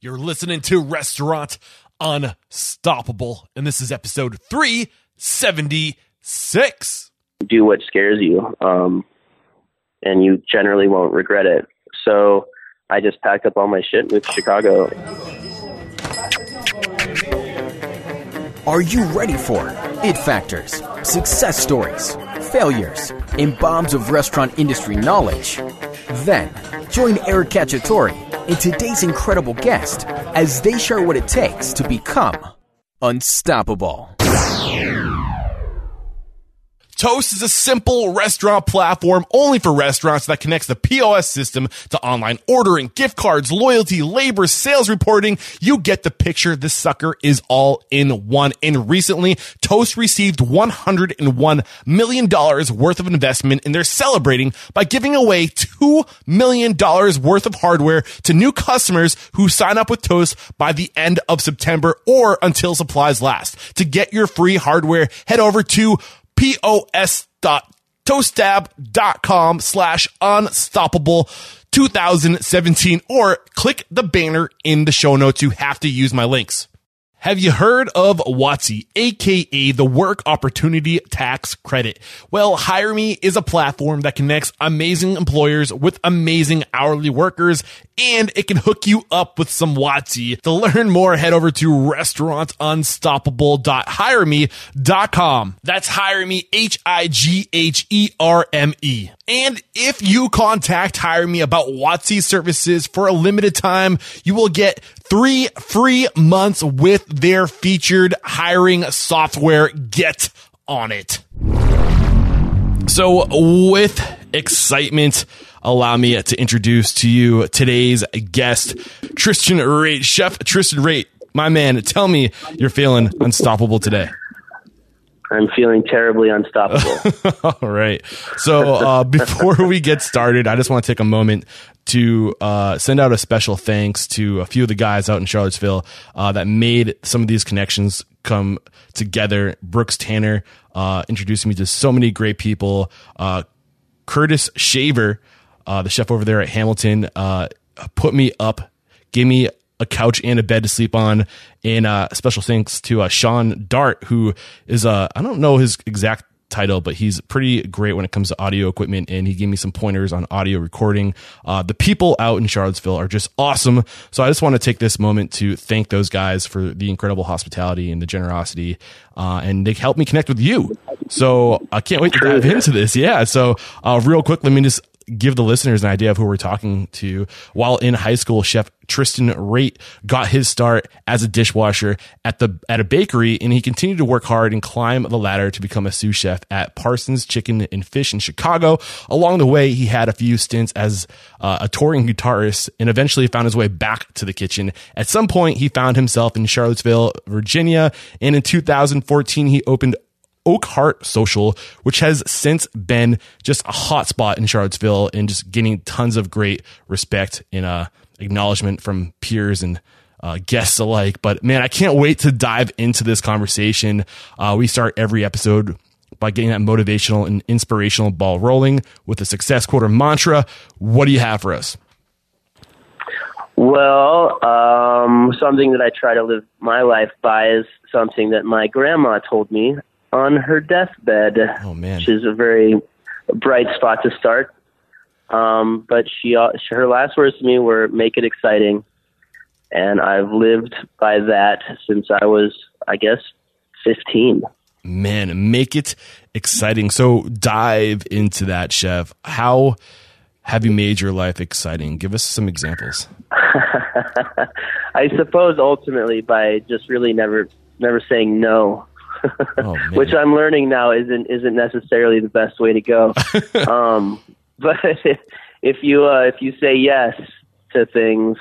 You're listening to Restaurant Unstoppable, and this is episode 376. do what scares you, um, and you generally won't regret it. So I just packed up all my shit and moved to Chicago. Are you ready for it factors, success stories, failures, and bombs of restaurant industry knowledge? Then join Eric Cacciatore and today's incredible guest as they share what it takes to become unstoppable. Toast is a simple restaurant platform only for restaurants that connects the POS system to online ordering, gift cards, loyalty, labor, sales reporting. You get the picture. This sucker is all in one. And recently, Toast received $101 million worth of investment and they're celebrating by giving away $2 million worth of hardware to new customers who sign up with Toast by the end of September or until supplies last. To get your free hardware, head over to pos.toasttab.com slash unstoppable 2017 or click the banner in the show notes. You have to use my links. Have you heard of WOTC, aka the Work Opportunity Tax Credit? Well, HigherMe is a platform that connects amazing employers with amazing hourly workers, and it can hook you up with some WOTC. To learn more, head over to restaurantunstoppable.higherme.com. That's hire me, H-I-G-H-E-R-M-E. And if you contact HigherMe about WOTC services for a limited time, you will get three free months with their featured hiring software. Get on it. So, with excitement, allow me to introduce to you today's guest, Tristan Wraight. Chef Tristan Wraight, my man, tell me you're feeling unstoppable today. I'm feeling terribly unstoppable. All right. So uh, before we get started, I just want to take a moment to uh, send out a special thanks to a few of the guys out in Charlottesville uh, that made some of these connections come together. Brooks Tanner uh, introduced me to so many great people. Uh, Curtis Shaver, uh, the chef over there at Hamilton, uh, put me up, gave me a couch and a bed to sleep on. And uh, special thanks to uh, Sean Dart, who is uh, I don't know his exact title, but he's pretty great when it comes to audio equipment, and he gave me some pointers on audio recording. Uh, the people out in Charlottesville are just awesome. So I just want to take this moment to thank those guys for the incredible hospitality and the generosity, uh, and they helped me connect with you. So I can't wait to dive into this. Yeah. So uh, real quick, let me just give the listeners an idea of who we're talking to. While in high school, Chef Tristan Wraight got his start as a dishwasher at the at a bakery, and he continued to work hard and climb the ladder to become a sous chef at Parsons Chicken and Fish in Chicago. Along the way, he had a few stints as uh, a touring guitarist, and eventually found his way back to the kitchen. At some point, he found himself in Charlottesville, Virginia, and in 2014, he opened Oakhart Social, which has since been just a hotspot in Charlottesville and just getting tons of great respect and uh, acknowledgement from peers and uh, guests alike. But man, I can't wait to dive into this conversation. Uh, we start every episode by getting that motivational and inspirational ball rolling with a success quote or mantra. What do you have for us? well, um, something that I try to live my life by is something that my grandma told me on her deathbed, Oh man. which is a very bright spot to start. Um, but she, uh, her last words to me were "Make it exciting," and I've lived by that since I was, I guess, fifteen. man, make it exciting. So dive into that, chef. How have you made your life exciting? Give us some examples. I suppose ultimately by just really never, never saying no. Oh, which I'm learning now isn't isn't necessarily the best way to go. um, but if you uh, if you say yes to things,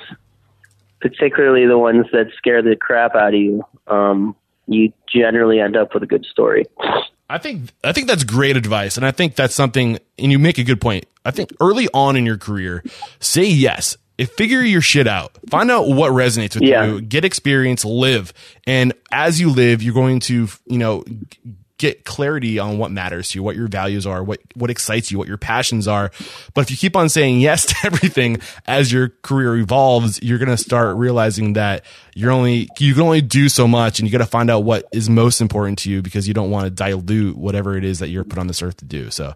particularly the ones that scare the crap out of you, um, you generally end up with a good story. I think I think that's great advice, and I think that's something. And you make a good point. I think early on in your career, say yes. If figure your shit out, find out what resonates with Yeah. you, get experience, live, and as you live, you're going to you know get clarity on what matters to you, what your values are, what what excites you, what your passions are. But if you keep on saying yes to everything as your career evolves, you're going to start realizing that you're only you can only do so much and you got to find out what is most important to you because you don't want to dilute whatever it is that you're put on this earth to do. So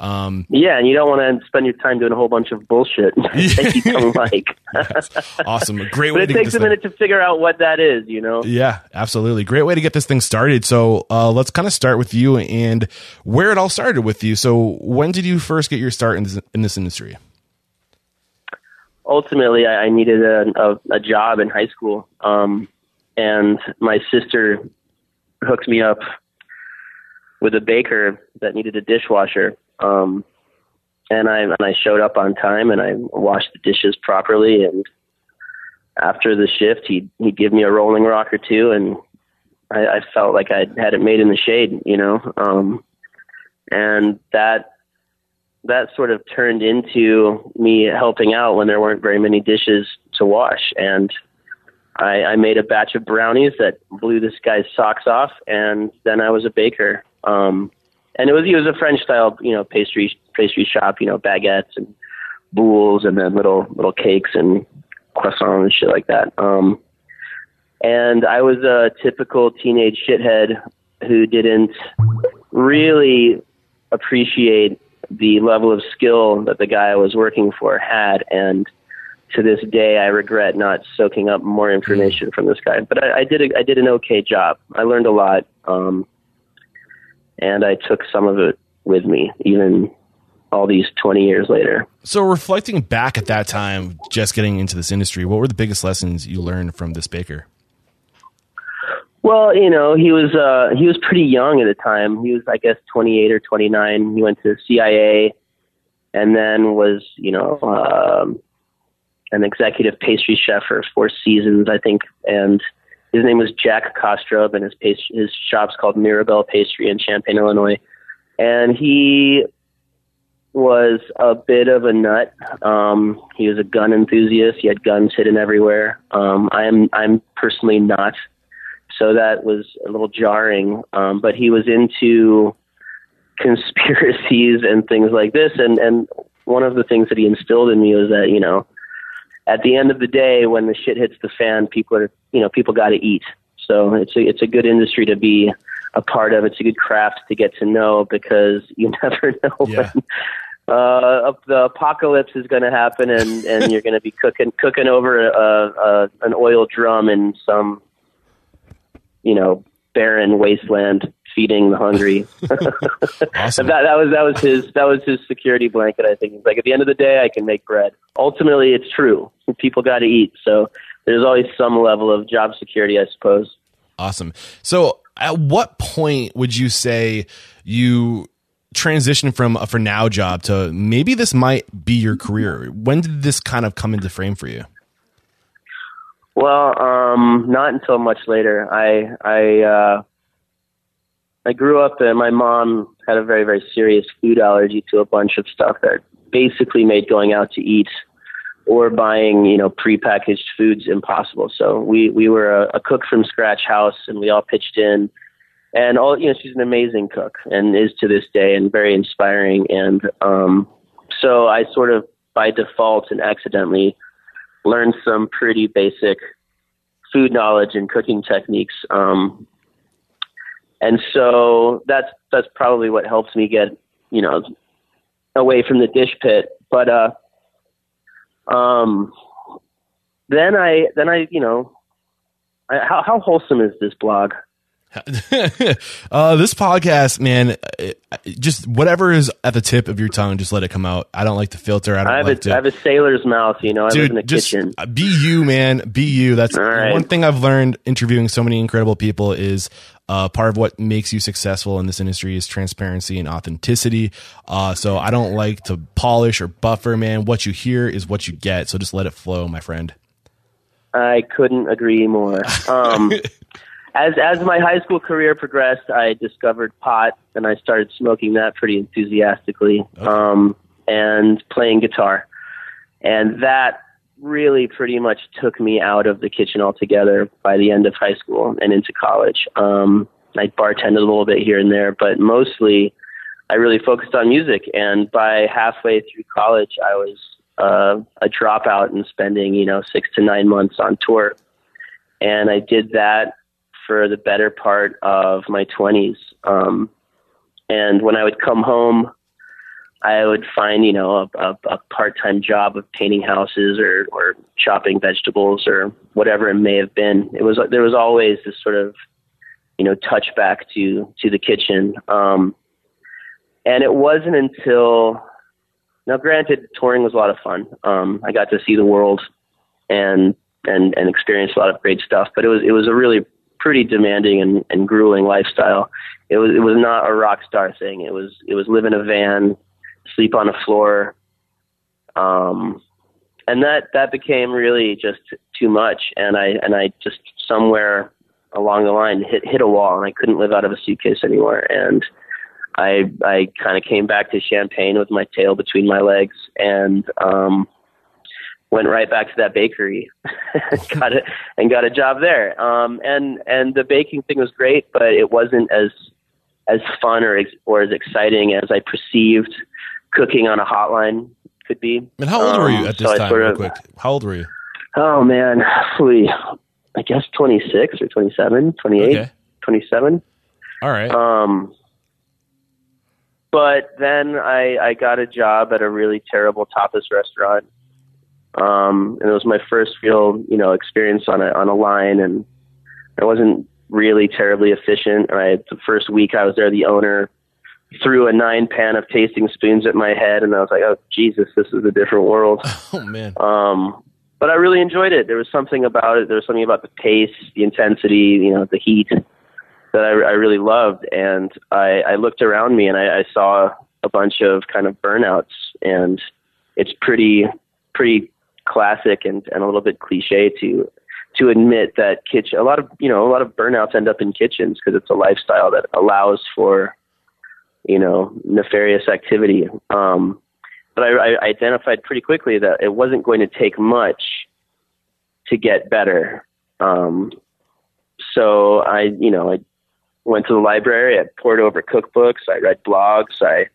um, yeah, and you don't want to spend your time doing a whole bunch of bullshit that you don't like. awesome, a great way. To begin. But it takes a thing. minute to figure out what that is, you know. Yeah, absolutely, great way to get this thing started. So uh, let's kind of start with you and where it all started with you. So when did you first get your start in this, in this industry? Ultimately, I, I needed a, a, a, job in high school, um, and my sister hooked me up with a baker that needed a dishwasher um, and I and I showed up on time and I washed the dishes properly. And after the shift, he'd he'd give me a rolling rock or two, and I, I felt like I had it made in the shade, you know. Um, and that that sort of turned into me helping out when there weren't very many dishes to wash. And I, I made a batch of brownies that blew this guy's socks off, and then I was a baker. Um, and it was it was a French style, you know, pastry pastry shop, you know, baguettes and boules and then little little cakes and croissants and shit like that. Um, and I was a typical teenage shithead who didn't really appreciate the level of skill that the guy I was working for had, and to this day, I regret not soaking up more information from this guy. But I, I did a, I did an okay job. I learned a lot. Um, and I took some of it with me, even all these 20 years later. So, reflecting back at that time, just getting into this industry, what were the biggest lessons you learned from this baker? Well, you know, he was uh, he was pretty young at the time. He was, I guess, 28 or 29. He went to CIA, and then was, you know, um, an executive pastry chef for four seasons, I think, and his name was Jack Kostrub, and his pastry, his shop's called Mirabelle Pastry in Champaign, Illinois. And he was a bit of a nut. Um, he was a gun enthusiast. He had guns hidden everywhere. Um, I'm I'm personally not, so that was a little jarring. Um, but he was into conspiracies and things like this. And and one of the things that he instilled in me was that you know at the end of the day, when the shit hits the fan, people are, you know, people got to eat. So it's a, it's a good industry to be a part of. It's a good craft to get to know because you never know yeah. when uh, the apocalypse is going to happen and, and you're going to be cooking, cooking over a, a, an oil drum in some, you know, barren wasteland feeding the hungry. awesome. that that was that was his that was his security blanket. I think. like at the end of the day, I can make bread. Ultimately, it's true. People got to eat, so there's always some level of job security, I suppose. Awesome. So, at what point would you say you transition from a for now job to maybe this might be your career? When did this kind of come into frame for you? Well, um, not until much later. I I uh, I grew up and my mom had a very, very serious food allergy to a bunch of stuff that basically made going out to eat or buying, you know, prepackaged foods impossible. So we, we were a, a cook from scratch house and we all pitched in and all, you know, she's an amazing cook and is to this day and very inspiring. And, um, so I sort of by default and accidentally learned some pretty basic food knowledge and cooking techniques, um, and so that's that's probably what helps me get you know away from the dish pit. But uh, um, then I then I you know I, how how wholesome is this blog? uh, this podcast, man, just whatever is at the tip of your tongue, just let it come out. I don't like to filter. I don't I have like a, to. I have a sailor's mouth, you know. I Dude, live in the just kitchen. Be you, man. Be you. That's right. one thing I've learned interviewing so many incredible people is uh, part of what makes you successful in this industry is transparency and authenticity. Uh, so I don't like to polish or buffer, man. What you hear is what you get. So just let it flow, my friend. I couldn't agree more. Um, as as my high school career progressed, I discovered pot and I started smoking that pretty enthusiastically, okay. um, and playing guitar, and that really pretty much took me out of the kitchen altogether by the end of high school and into college. Um, I bartended a little bit here and there, but mostly I really focused on music. And by halfway through college, I was uh, a dropout and spending you know six to nine months on tour. And I did that for the better part of my twenties. Um, and when I would come home I would find, you know, a, a, a part-time job of painting houses or, or chopping vegetables or whatever it may have been. It was there was always this sort of, you know, touchback to to the kitchen. Um, and it wasn't until now, granted, touring was a lot of fun. Um, I got to see the world and and and experience a lot of great stuff. But it was it was a really pretty demanding and, and grueling lifestyle. It was it was not a rock star thing. It was it was live in a van sleep on a floor. Um, and that, that became really just too much. And I, and I just somewhere along the line hit, hit a wall and I couldn't live out of a suitcase anymore. And I, I kind of came back to Champaign with my tail between my legs and, um, went right back to that bakery, got it, and got a job there. Um, and and the baking thing was great, but it wasn't as as fun or or as exciting as I perceived cooking on a hotline could be. And how old um, were you um, at this so time? Sort of, real quick, how old were you? Oh man, we, I guess twenty six or 27, 28, okay. 27. All right. Um, but then I I got a job at a really terrible tapas restaurant. Um, and it was my first real, you know, experience on a on a line, and I wasn't really terribly efficient. I the first week I was there, the owner threw a nine pan of tasting spoons at my head, and I was like, "Oh Jesus, this is a different world." Oh man. Um, but I really enjoyed it. There was something about it. There was something about the pace, the intensity, you know, the heat that I, I really loved. And I, I looked around me and I, I saw a bunch of kind of burnouts, and it's pretty, pretty classic and, and a little bit cliche to to admit that kitchen a lot of you know a lot of burnouts end up in kitchens because it's a lifestyle that allows for you know, nefarious activity. Um, but I, I identified pretty quickly that it wasn't going to take much to get better. Um, so I, you know, I went to the library. I poured over cookbooks. I read blogs. I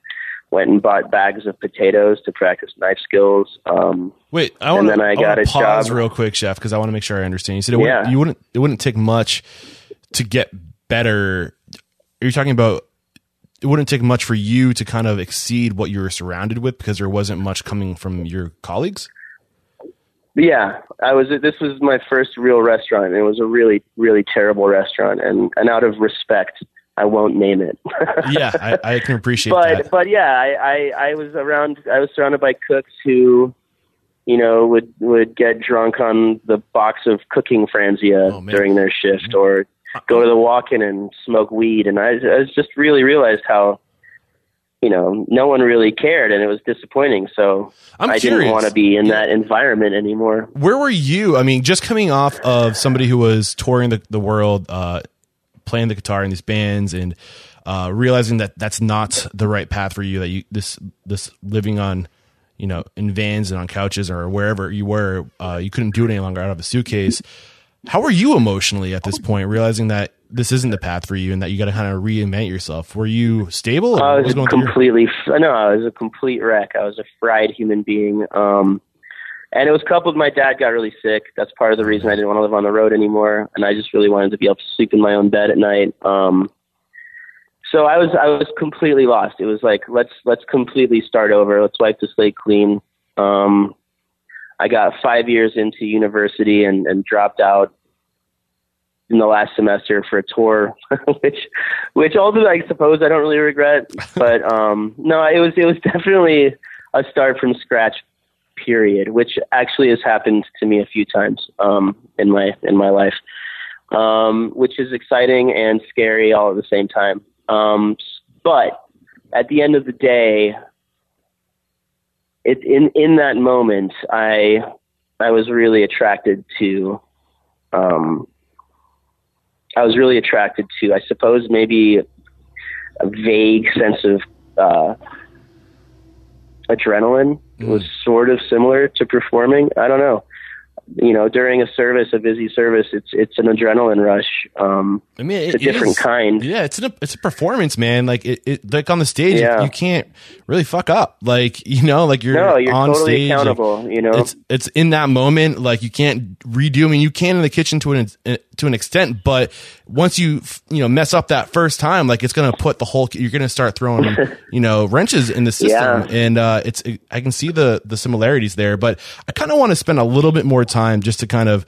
went and bought bags of potatoes to practice knife skills. Um, Wait, I want to. I, I got a pause job. real quick, chef, because I want to make sure I understand. You said it yeah. wouldn't, you wouldn't. It wouldn't take much to get better. Are you talking about it wouldn't take much for you to kind of exceed what you were surrounded with because there wasn't much coming from your colleagues. Yeah, I was. This was my first real restaurant. It was a really, really terrible restaurant, and and out of respect, I won't name it. yeah, I, I, can appreciate but, that. But yeah, I, I I was around. I was surrounded by cooks who, you know, would would get drunk on the box of cooking franzia oh, during their shift, or go to the walk-in and smoke weed, and I, I just really realized how you know no one really cared, and it was disappointing. So I'm I did not want to be in that environment anymore. Where were you? I mean, just coming off of somebody who was touring the the world, uh, playing the guitar in these bands, and uh, realizing that that's not the right path for you. That you this this living on you know in vans and on couches or wherever you were, uh, you couldn't do it any longer out of a suitcase. How are you emotionally at this point, realizing that this isn't the path for you and that you got to kind of reinvent yourself? Were you stable? I was completely. No, I was a complete wreck. I was a fried human being. Um, and it was coupled. My dad got really sick. That's part of the reason I didn't want to live on the road anymore. And I just really wanted to be able to sleep in my own bed at night. Um, so I was I was completely lost. It was like let's let's completely start over. Let's wipe the slate clean. Um, I got five years into university and, and dropped out in the last semester for a tour, which, which although I suppose I don't really regret, but, um, no, it was, it was definitely a start from scratch period, which actually has happened to me a few times, um, in my, in my life, um, which is exciting and scary all at the same time. Um, but at the end of the day, it in in that moment I I was really attracted to um I was really attracted to I suppose maybe a vague sense of uh adrenaline mm. was sort of similar to performing. I don't know. you know, during a service, a busy service, it's it's an adrenaline rush. Um, I mean, it's a different is- kind. Yeah, it's a it's a performance, man. Like it, it like on the stage, Yeah. you can't really fuck up. Like you know, like you're No, you're on totally stage, like, you know, it's it's in that moment like you can't redo I mean you can in the kitchen to an to an extent but once you you know mess up that first time like it's going to put the whole you're going to start throwing you know wrenches in the system Yeah. and uh it's I can see the the similarities there but I kind of want to spend a little bit more time just to kind of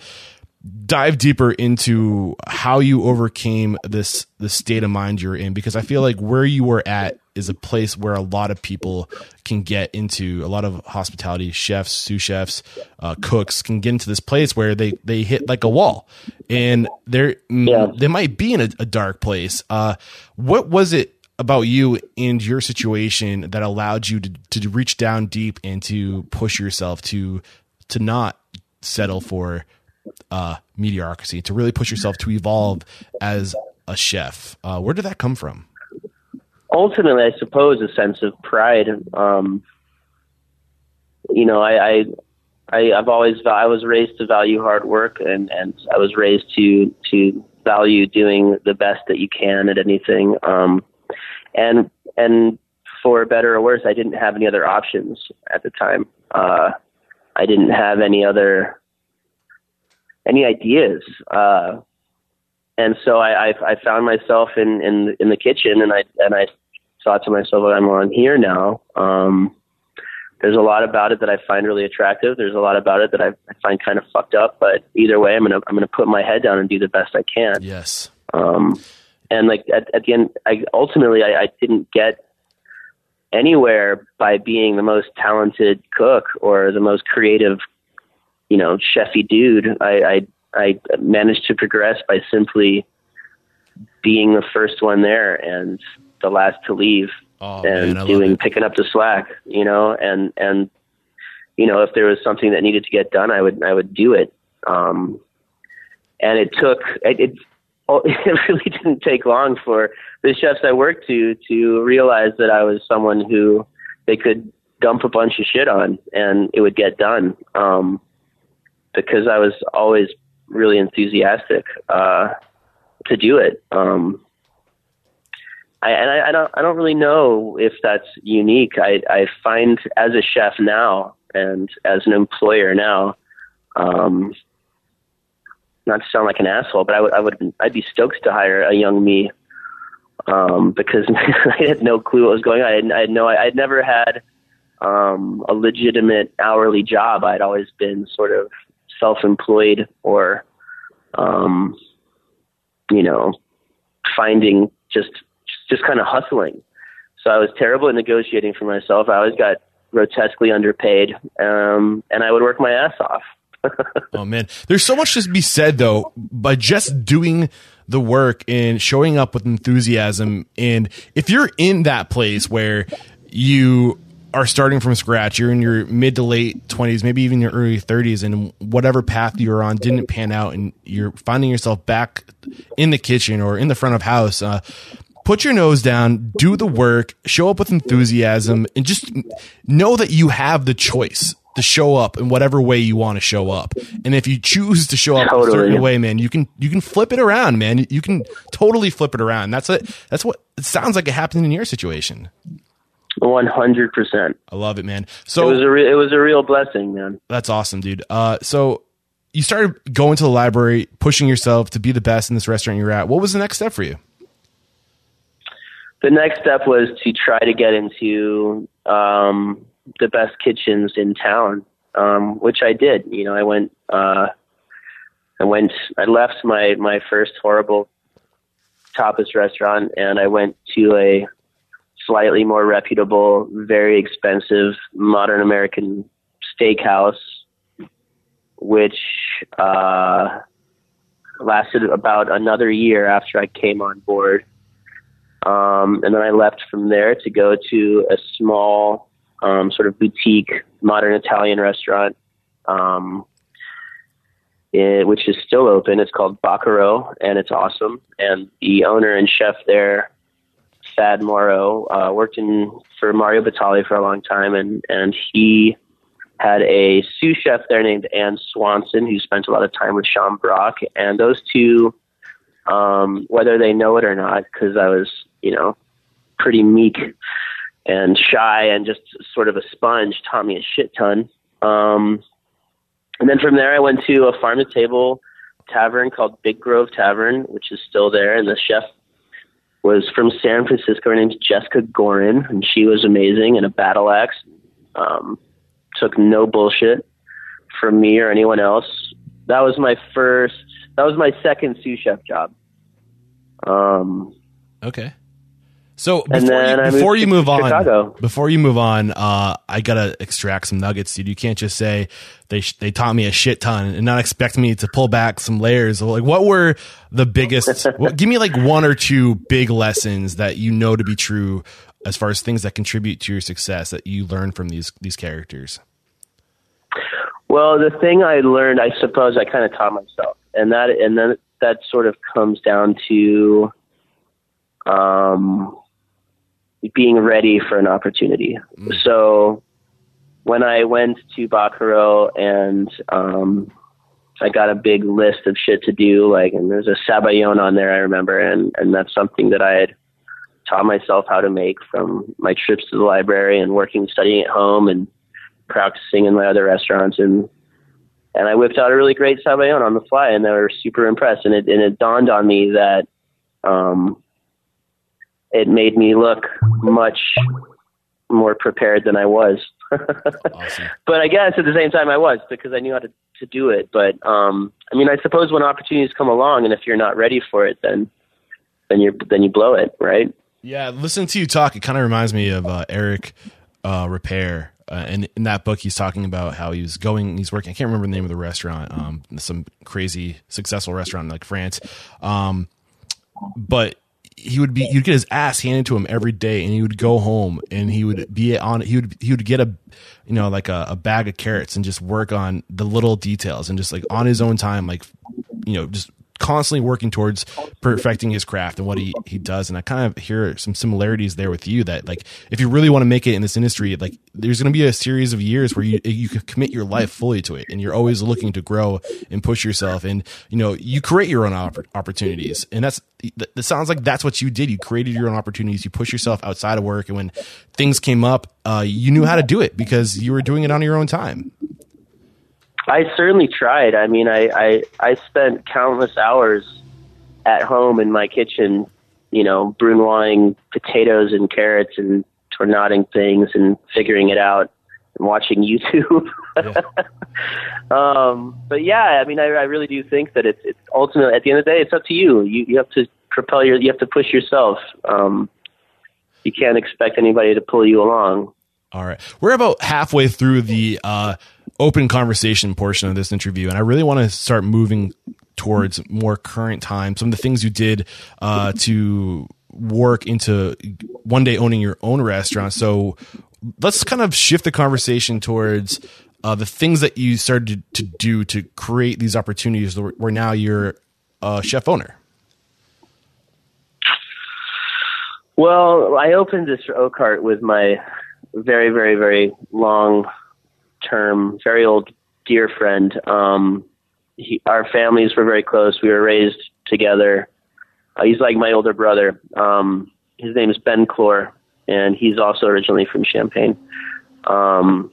dive deeper into how you overcame this the state of mind you're in because I feel like where you were at is a place where a lot of people can get into a lot of hospitality chefs sous chefs uh, cooks can get into this place where they they hit like a wall and they're Yeah. they might be in a, a dark place uh what was it about you and your situation that allowed you to, to reach down deep and to push yourself to to not settle for uh, mediocrity, to really push yourself to evolve as a chef. Uh, where did that come from? Ultimately, I suppose, a sense of pride. Um, you know, I, I, I, I've always, I was raised to value hard work, and and I was raised to to value doing the best that you can at anything. Um, and and for better or worse, I didn't have any other options at the time. Uh, I didn't have any other any ideas. Uh, and so I, I, I found myself in, in in the kitchen, and I and I thought to myself, well, I'm on here now. Um, there's a lot about it that I find really attractive. There's a lot about it that I, I find kind of fucked up. But either way, I'm gonna I'm gonna put my head down and do the best I can. Yes. Um, and like at, at the end, I ultimately I, I didn't get anywhere by being the most talented cook or the most creative, you know, chefy dude. I, I I managed to progress by simply being the first one there and the last to leave Oh, and man, doing picking up the slack, you know, and and you know if there was something that needed to get done, I would I would do it. Um, and it took it, it oh, it really didn't take long for the chefs I worked to to realize that I was someone who they could dump a bunch of shit on and it would get done. Um, because I was always really enthusiastic uh, to do it. Um, I, and I, I don't I don't really know if that's unique. I, I find as a chef now and as an employer now, um, not to sound like an asshole, but I would I would I'd be stoked to hire a young me um, because I had no clue what was going on. I had, I had no I had never had um, a legitimate hourly job. I'd always been sort of self-employed or um, you know finding just just kind of hustling. So I was terrible at negotiating for myself. I always got grotesquely underpaid, um, and I would work my ass off. Oh man, there's so much to be said though by just doing the work and showing up with enthusiasm. And if you're in that place where you are starting from scratch, you're in your mid to late 20s, maybe even your early 30s, and whatever path you're on didn't pan out, and you're finding yourself back in the kitchen or in the front of house. Uh, put your nose down, do the work, show up with enthusiasm, and just know that you have the choice to show up in whatever way you want to show up. And if you choose to show up a certain way, man, you can you can flip it around, man. You can totally flip it around. That's it. That's what it sounds like it happened in your situation. One hundred percent. I love it, man. So It was a re- it was a real blessing, man. That's awesome, dude. Uh, so you started going to the library, pushing yourself to be the best in this restaurant you're at. What was the next step for you? The next step was to try to get into um, the best kitchens in town, um, which I did. You know, I went. Uh, I went. I left my my first horrible tapas restaurant, and I went to a slightly more reputable, very expensive modern American steakhouse, which uh, lasted about another year after I came on board. Um, and then I left from there to go to a small, um, sort of boutique modern Italian restaurant, um, it, which is still open. It's called Bacaro, and it's awesome. And the owner and chef there, Thad Morrow, uh, worked in for Mario Batali for a long time, and and he had a sous chef there named Ann Swanson who spent a lot of time with Sean Brock, and those two, um, whether they know it or not, because I was, you know, pretty meek and shy and just sort of a sponge, taught me a shit ton. Um, and then from there, I went to a farm to table tavern called Big Grove Tavern, which is still there, and the chef was from San Francisco. Her name's Jessica Gorin, and she was amazing and a battle axe. Um, took no bullshit from me or anyone else. That was my first. That was my second sous chef job. Um, Okay. So before you, before you move on, Chicago. before you move on, uh, I gotta extract some nuggets, dude. You can't just say they sh- they taught me a shit ton and not expect me to pull back some layers. Like, what were the biggest? what, give me like one or two big lessons that you know to be true as far as things that contribute to your success that you learn from these these characters. Well, the thing I learned, I suppose, I kind of taught myself, and that and then that sort of comes down to um, being ready for an opportunity. So when I went to Bacaro and um, I got a big list of shit to do, like, and there's a sabayon on there, I remember, and and that's something that I had taught myself how to make from my trips to the library and working, studying at home, and practicing in my other restaurants. And and I whipped out a really great sabayon on the fly and they were super impressed. And it and it dawned on me that um it made me look much more prepared than I was. Awesome. but I guess at the same time I was because I knew how to, to do it. But um I mean I suppose when opportunities come along and if you're not ready for it then then you then you blow it, right? Yeah, Listen to you talk, it kind of reminds me of uh, Eric uh, Ripert. Uh, and in that book, he's talking about how he was going, he's working, I can't remember the name of the restaurant, um, some crazy successful restaurant in like France. Um, but he would be, he'd get his ass handed to him every day and he would go home and he would be on, he would, he would get a, you know, like a, a bag of carrots and just work on the little details and just like on his own time, like, you know, just constantly working towards perfecting his craft and what he, he does. And I kind of hear some similarities there with you that like, if you really want to make it in this industry, like there's going to be a series of years where you, you can commit your life fully to it and you're always looking to grow and push yourself. And, you know, you create your own oppor- opportunities. And that's, that sounds like that's what you did. You created your own opportunities. You push yourself outside of work. And when things came up, uh, you knew how to do it because you were doing it on your own time. I certainly tried. I mean, I, I, I spent countless hours at home in my kitchen, you know, brunoising potatoes and carrots and tornading things and figuring it out and watching YouTube. um, but yeah, I mean, I, I really do think that it's, it's ultimately at the end of the day, it's up to you. You, you have to propel your, you have to push yourself. Um, you can't expect anybody to pull you along. All right. We're about halfway through the uh, open conversation portion of this interview, and I really want to start moving towards more current time. Some of the things you did uh, to work into one day owning your own restaurant. So let's kind of shift the conversation towards uh, the things that you started to do to create these opportunities where now you're a chef owner. Well, I opened this Oakhart with my very, very, very long term, very old dear friend. Um, he, our families were very close. We were raised together. Uh, he's like my older brother. Um, his name is Ben Clore, and he's also originally from Champaign. Um,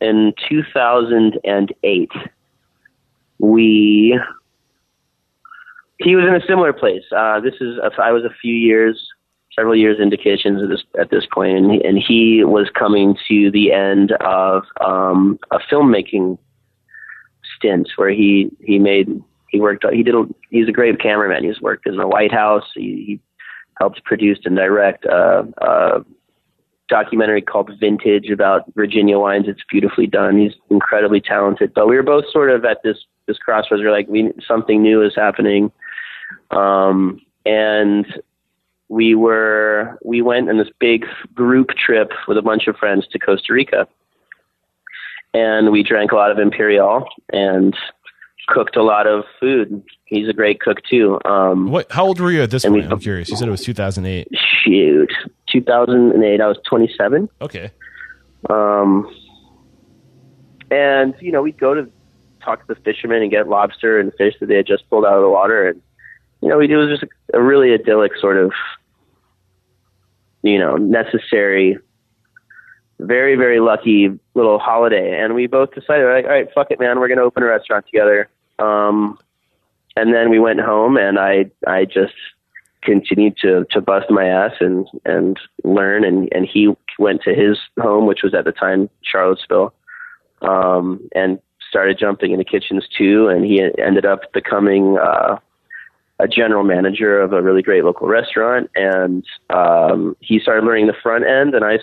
in 2008, we he was in a similar place. Uh, this is I was a few years several years indications at this at this point, and he, and he was coming to the end of um, a filmmaking stint where he he made he worked he did a, he's a great cameraman. He's worked in the White House. He, he helped produce and direct a, a documentary called Vintage about Virginia wines. It's beautifully done. He's incredibly talented. But we were both sort of at this this crossroads. We're like, we something new is happening, um, and we were we went on this big group trip with a bunch of friends to Costa Rica, and we drank a lot of Imperial and cooked a lot of food. He's a great cook too. Um, What? How old were you at this point? we- I'm curious. You said it was 2008. shoot, 2008. I was 27. Okay. Um, and you know we'd go to talk to the fishermen and get lobster and fish that they had just pulled out of the water, and you know, it was just a, really idyllic sort of, you know, necessary, very very lucky little holiday. And we both decided, like, all right, fuck it, man, we're gonna open a restaurant together. Um, and then we went home, and I I just continued to to bust my ass and and learn and and he went to his home which was at the time Charlottesville um and started jumping into kitchens too and he ended up becoming uh a general manager of a really great local restaurant and um he started learning the front end and I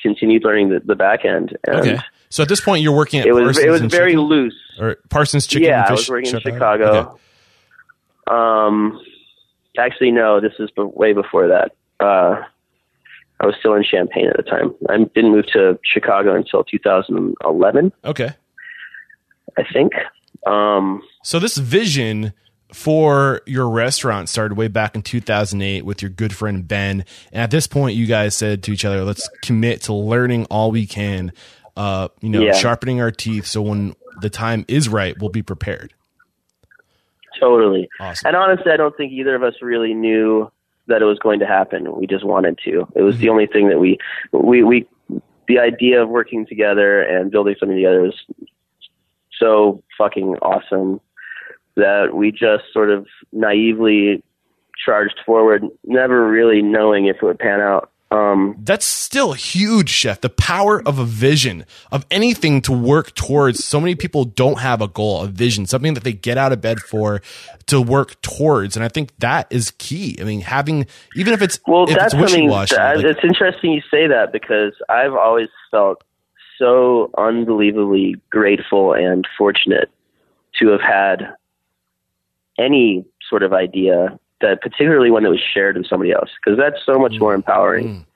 continued learning the, the back end and Okay. So at this point, you're working at it was Parsons it was very Chicken- loose or Parsons Chicken. yeah, and I was working in Chicago? Okay. Um, actually, no, this is way before that. Uh, I was still in Champaign at the time. I didn't move to Chicago until 2011, Okay. I think. Um, So this vision for your restaurant started way back in 2008 with your good friend Ben. And at this point, you guys said to each other, "Let's commit to learning all we can. Uh, you know, Yeah. sharpening our teeth so when the time is right, we'll be prepared." totally. Awesome. And honestly, I don't think either of us really knew that it was going to happen. We just wanted to. It was the only thing that we, we, we, the idea of working together and building something together was so fucking awesome that we just sort of naively charged forward, never really knowing if it would pan out. Um, That's still huge, chef. The power of a vision, of anything to work towards. So many people don't have a goal, a vision, something that they get out of bed for to work towards. And I think that is key. I mean, having, even if it's, well, if that's it's something. that- like- it's interesting you say that because I've always felt so unbelievably grateful and fortunate to have had any sort of idea that, particularly when it was shared with somebody else, because that's so much more empowering.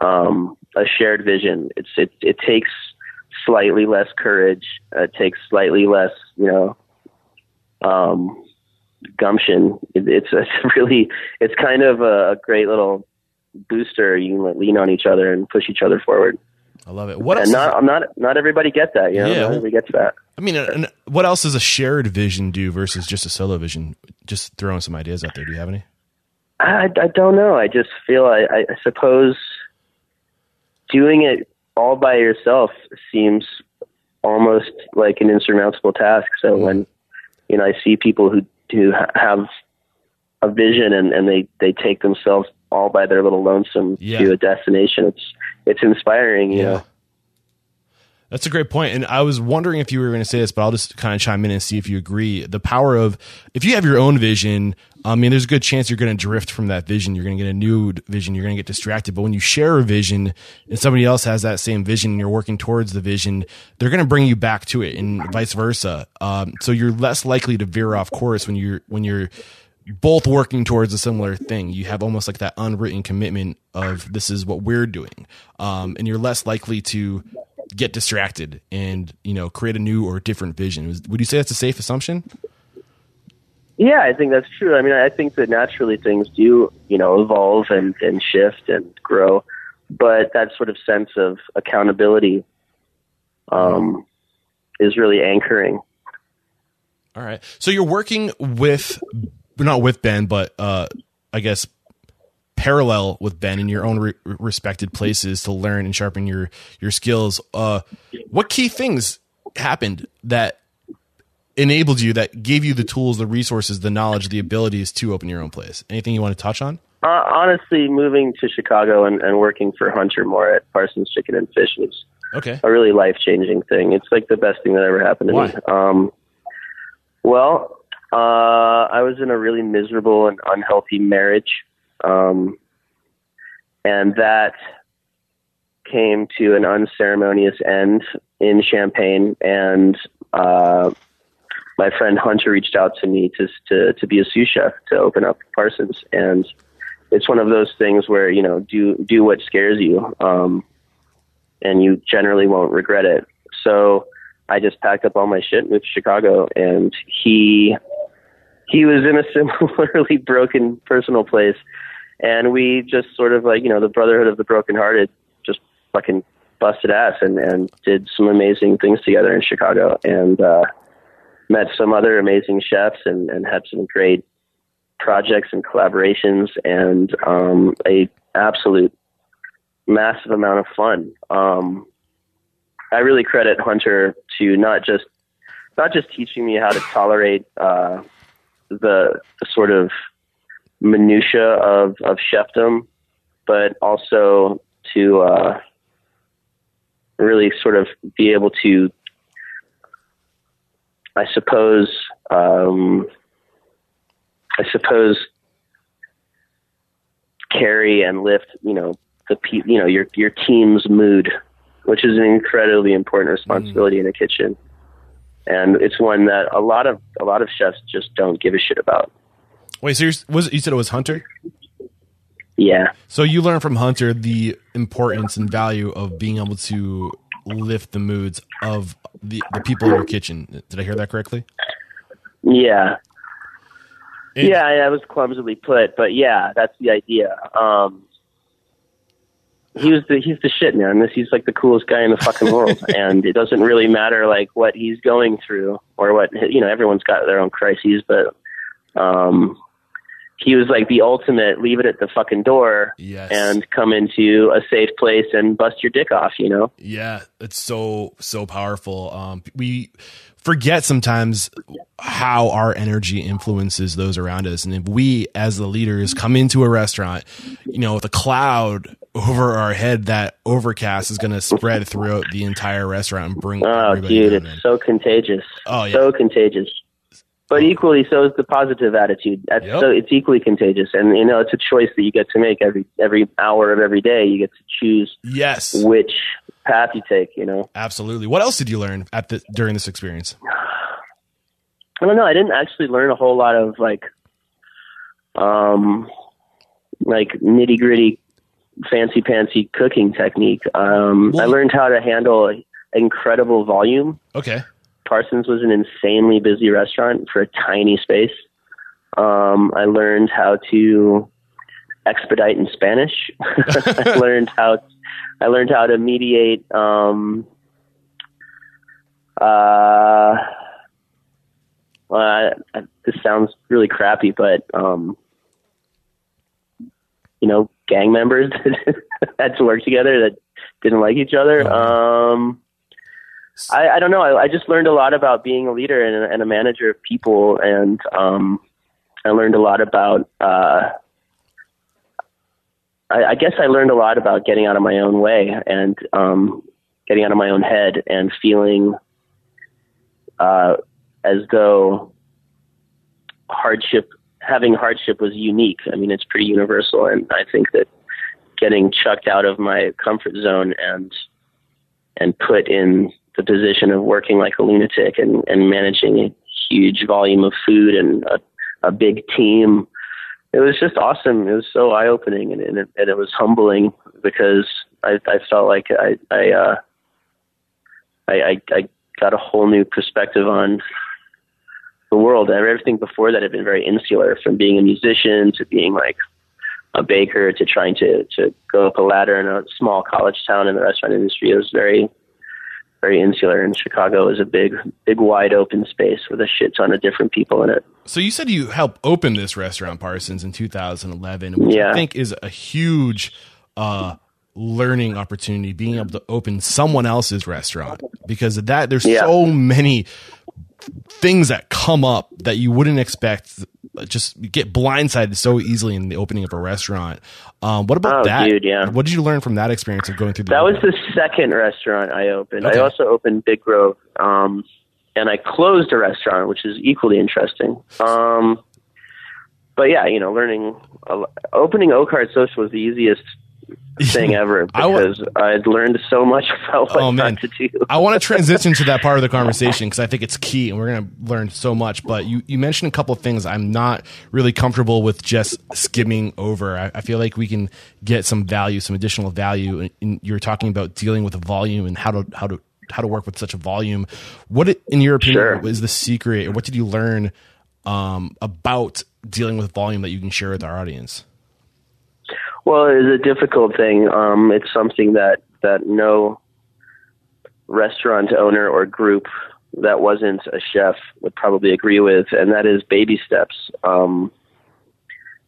Um, a shared vision. It's it it takes slightly less courage. It takes slightly less, you know, um, gumption. It, it's it's really it's kind of a, a great little booster. You can lean on each other and push each other forward. I love it. What else? is- not not not everybody gets that. You know, Yeah, not everybody gets that. I mean, and what else does a shared vision do versus just a solo vision? Just throwing some ideas out there. Do you have any? I, I don't know. I just feel I, I suppose doing it all by yourself seems almost like an insurmountable task. So mm-hmm. when you know I see people who who have a vision and, and they they take themselves all by their little lonesome Yeah. to a destination, it's it's inspiring. You know. That's a great point. And I was wondering if you were going to say this, but I'll just kind of chime in and see if you agree. The power of, if you have your own vision, I mean, there's a good chance you're going to drift from that vision. You're going to get a new vision. You're going to get distracted. But when you share a vision and somebody else has that same vision and you're working towards the vision, they're going to bring you back to it and vice versa. Um, so you're less likely to veer off course when you're, when you're, both working towards a similar thing. You have almost like that unwritten commitment of this is what we're doing. Um, and you're less likely to get distracted and, you know, create a new or different vision. Would you say that's a safe assumption? Yeah, I think that's true. I mean, I think that naturally things do, you know, evolve and, and shift and grow, but that sort of sense of accountability um, is really anchoring. All right. So you're working with, not with Ben, but uh, I guess parallel with Ben in your own re- respected places to learn and sharpen your your skills. Uh, what key things happened that enabled you, that gave you the tools, the resources, the knowledge, the abilities to open your own place? Anything you want to touch on? Uh, honestly, moving to Chicago and, and working for Hunter Moore at Parsons Chicken and Fish was Okay. a really life changing thing. It's like the best thing that ever happened to Why? me. Um, well, uh, I was in a really miserable and unhealthy marriage, um, and that came to an unceremonious end in Champaign. And uh, my friend Hunter reached out to me to to to be a sous chef to open up Parsons, and it's one of those things where you know do do what scares you. Um, and you generally won't regret it. So I just packed up all my shit and moved to Chicago and he he was in a similarly broken personal place and we just sort of like, you know, the brotherhood of the brokenhearted just fucking busted ass and, and did some amazing things together in Chicago and uh, met some other amazing chefs and, and had some great projects and collaborations and um, a absolute massive amount of fun. Um, I really credit Hunter to not just not just teaching me how to tolerate uh, the, the sort of minutia of of chefdom, but also to uh, really sort of be able to, I suppose, um, I suppose, carry and lift, you know, the pe- you know your your team's mood, which is an incredibly important responsibility mm. in a kitchen, and it's one that a lot of a lot of chefs just don't give a shit about. Wait, so was you said it was Hunter? Yeah. So you learned from Hunter the importance and value of being able to lift the moods of the, the people in your kitchen. Did I hear that correctly? Yeah. And, yeah, that was clumsily put, but yeah, that's the idea. Um, he was the he's the shit man. This he's like the coolest guy in the fucking world, and it doesn't really matter like what he's going through or what you know. Everyone's got their own crises, but um, he was like the ultimate leave it at the fucking door yes. and come into a safe place and bust your dick off, you know? Yeah, it's so so powerful. Um we forget sometimes how our energy influences those around us and if we as the leaders come into a restaurant, you know, with a cloud over our head that overcast is going to spread throughout the entire restaurant and bring Oh, dude, it's in. so contagious. Oh, yeah. So contagious but equally so is the positive attitude. That's yep. so it's equally contagious, and you know it's a choice that you get to make every every hour of every day. You get to choose yes which path you take. You know, absolutely. What else did you learn at the during this experience? I don't know. I didn't actually learn a whole lot of like, um, like nitty gritty, fancy pantsy cooking technique. Um, I learned how to handle incredible volume. Okay. Parsons was an insanely busy restaurant for a tiny space. Um, I learned how to expedite in Spanish. I learned how I learned how to mediate. Um, uh, well, I, I, this sounds really crappy, but um, you know, gang members that had to work together that didn't like each other. Um, I, I don't know. I, I just learned a lot about being a leader and a, and a manager of people, and um, I learned a lot about. Uh, I, I guess I learned a lot about getting out of my own way and um, getting out of my own head and feeling uh, as though hardship, having hardship, was unique. I mean, it's pretty universal, and I think that getting chucked out of my comfort zone and and put in the position of working like a lunatic and, and managing a huge volume of food and a, a big team. It was just awesome. It was so eye opening and, and, it, and it was humbling because I, I felt like I, I, uh, I, I, I got a whole new perspective on the world. And everything before that had been very insular from being a musician to being like a baker to trying to, to go up a ladder in a small college town in the restaurant industry. It was very, very insular, and Chicago is a big, big, wide open space with a shit ton of different people in it. So you said you helped open this restaurant, Parsons, in 2011, which yeah. I think is a huge uh, learning opportunity. Being able to open someone else's restaurant because of that, there's yeah. so many things that come up that you wouldn't expect just get blindsided so easily in the opening of a restaurant. Um, what about oh, that? Dude, yeah. What did you learn from that experience of going through? The that was the second restaurant I opened. Okay. I also opened Big Grove, um, and I closed a restaurant, which is equally interesting. Um, but yeah, you know, learning uh, opening Oakhart Social was the easiest thing ever because I would learned so much about what oh, man. to do. I want to transition to that part of the conversation because I think it's key and we're going to learn so much. But you, you mentioned a couple of things I'm not really comfortable with just skimming over. I, I feel like we can get some value, some additional value. And, you're talking about dealing with volume and how to how to how to work with such a volume. What, in your opinion, sure. is the secret, or what did you learn um, about dealing with volume that you can share with our audience? Well, it's a difficult thing. Um, it's something that that no restaurant owner or group that wasn't a chef would probably agree with, and that is baby steps. Um,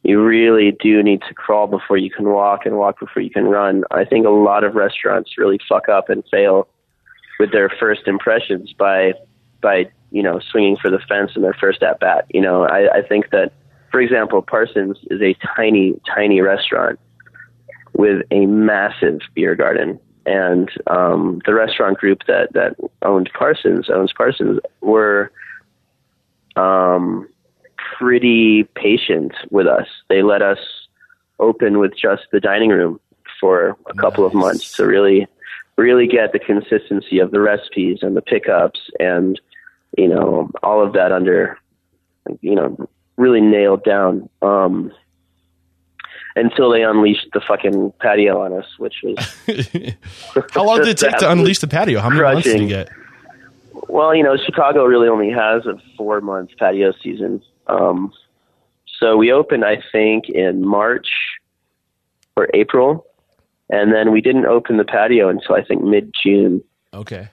you really do need to crawl before you can walk and walk before you can run. I think a lot of restaurants really fuck up and fail with their first impressions by by you know swinging for the fence in their first at bat. You know, I, I think that, for example, Parsons is a tiny tiny restaurant with a massive beer garden, and um, the restaurant group that that owned Parsons owns Parsons were. Um, pretty patient with us. They let us open with just the dining room for a couple nice. of months to really really get the consistency of the recipes and the pickups and you know all of that under you know really nailed down um until they unleashed the fucking patio on us which was how long did it take to unleash the patio how many crushing. months did you get well you know chicago really only has a four month patio season um, so we opened, I think, in March or April, and then we didn't open the patio until I think mid June. Okay.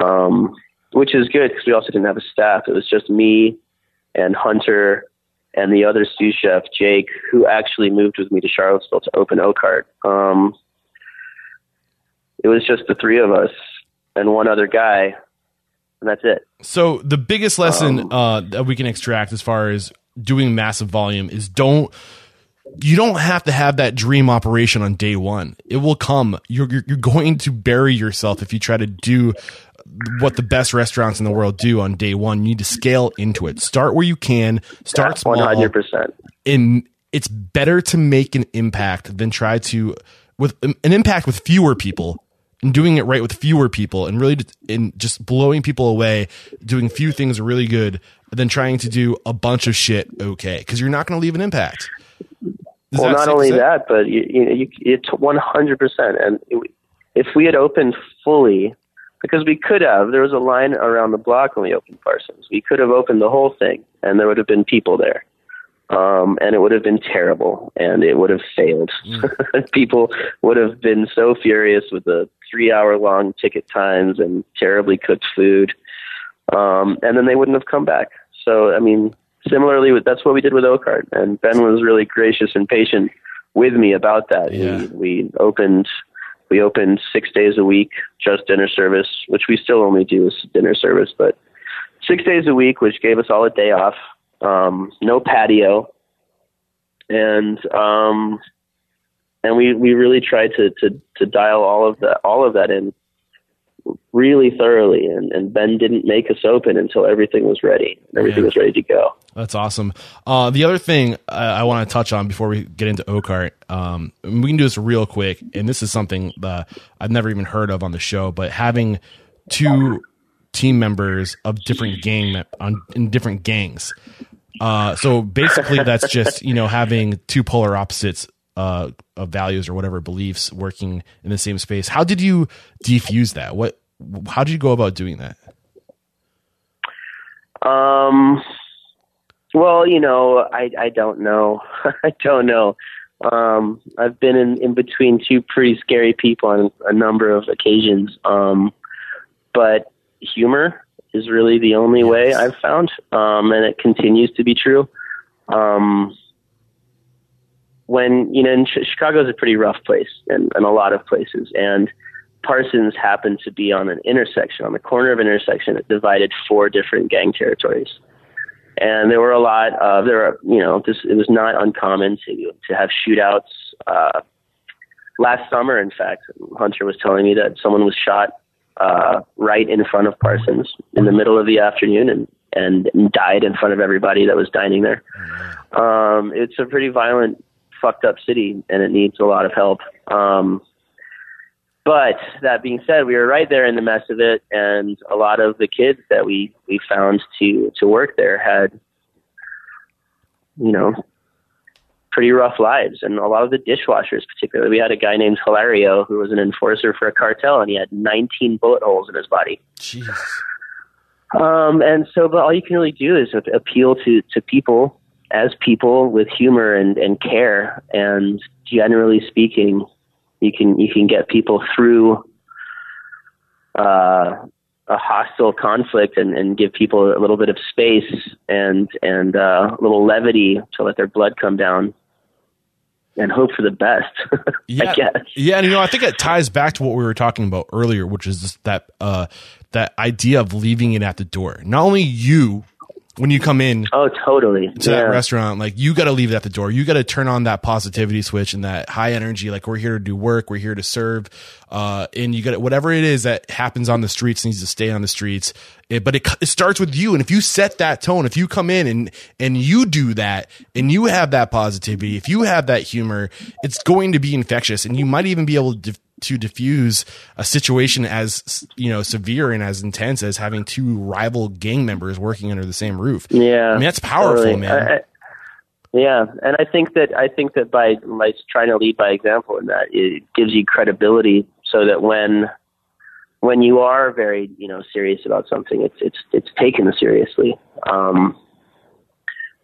Um, which is good because we also didn't have a staff. It was just me and Hunter and the other sous chef Jake, who actually moved with me to Charlottesville to open Oakhart. Um, it was just the three of us and one other guy and that's it. So the biggest lesson um, uh, that we can extract as far as doing massive volume is don't you don't have to have that dream operation on day one. It will come. You're, you're, you're going to bury yourself if you try to do what the best restaurants in the world do on day one. You need to scale into it. Start where you can. Start small. One hundred percent. And it's better to make an impact than try to with um, an impact with fewer people and doing it right with fewer people and really in just blowing people away, doing few things really good, than trying to do a bunch of shit okay because you're not going to leave an impact. Well, not only that, but you, you, you, it's 100%. And if we had opened fully, because we could have, there was a line around the block when we opened Parsons. We could have opened the whole thing, and there would have been people there um, and it would have been terrible and it would have failed. Mm. People would have been so furious with the three hour long ticket times and terribly cooked food. Um, and then they wouldn't have come back. So, I mean, similarly, with, that's what we did with Oakhart. And Ben was really gracious and patient with me about that. Yeah. We, we opened, we opened six days a week, just dinner service, which we still only do is dinner service, but six days a week, which gave us all a day off um, no patio, and um, and we we really tried to, to to dial all of that all of that in really thoroughly and, and Ben didn't make us open until everything was ready. Everything was ready to go. That's awesome. Uh, the other thing I, I want to touch on before we get into Oakhart, um, we can do this real quick, and this is something that I've never even heard of on the show, but having two team members of different gang on in different gangs uh, so basically, that's just you know having two polar opposites uh, of values or whatever beliefs working in the same space. How did you defuse that? What? How did you go about doing that? Um. Well, you know, I I don't know. I don't know. Um, I've been in, in between two pretty scary people on a number of occasions. Um, but humor is really the only yes. way I've found, um, and it continues to be true. Um, when you know, and Chicago is a pretty rough place, and, and a lot of places, and Parsons happened to be on an intersection, on the corner of an intersection that divided four different gang territories. And there were a lot of there are you know this it was not uncommon to to have shootouts. Uh, last summer, in fact, Hunter was telling me that someone was shot uh, right in front of Parsons in the middle of the afternoon and, and died in front of everybody that was dining there. Um, it's a pretty violent, fucked up city and it needs a lot of help. Um, but that being said, we were right there in the mess of it, and a lot of the kids that we we found to to work there had, you know, pretty rough lives. And a lot of the dishwashers, particularly, we had a guy named Hilario who was an enforcer for a cartel, and he had 19 bullet holes in his body. Jeez. Um, and so, but all you can really do is appeal to to people as people with humor and and care. And generally speaking, you can you can get people through uh, a hostile conflict and, and give people a little bit of space and and uh, a little levity to let their blood come down and hope for the best. yeah, I guess. Yeah, and you know, I think it ties back to what we were talking about earlier, which is that uh, that idea of leaving it at the door. Not only you when you come in oh totally. to yeah. that restaurant like you got to leave it at the door. You got to turn on that positivity switch and that high energy like we're here to do work we're here to serve uh, and you got whatever it is that happens on the streets needs to stay on the streets. It, but it, it starts with you and if you set that tone if you come in and and you do that and you have that positivity if you have that humor it's going to be infectious and you might even be able to to diffuse a situation as you know severe and as intense as having two rival gang members working under the same roof. Yeah, I mean that's powerful, totally. man. I, I, yeah, and I think that I think that by by trying to lead by example in that it gives you credibility, so that when when you are very you know serious about something, it's it's it's taken seriously. Um,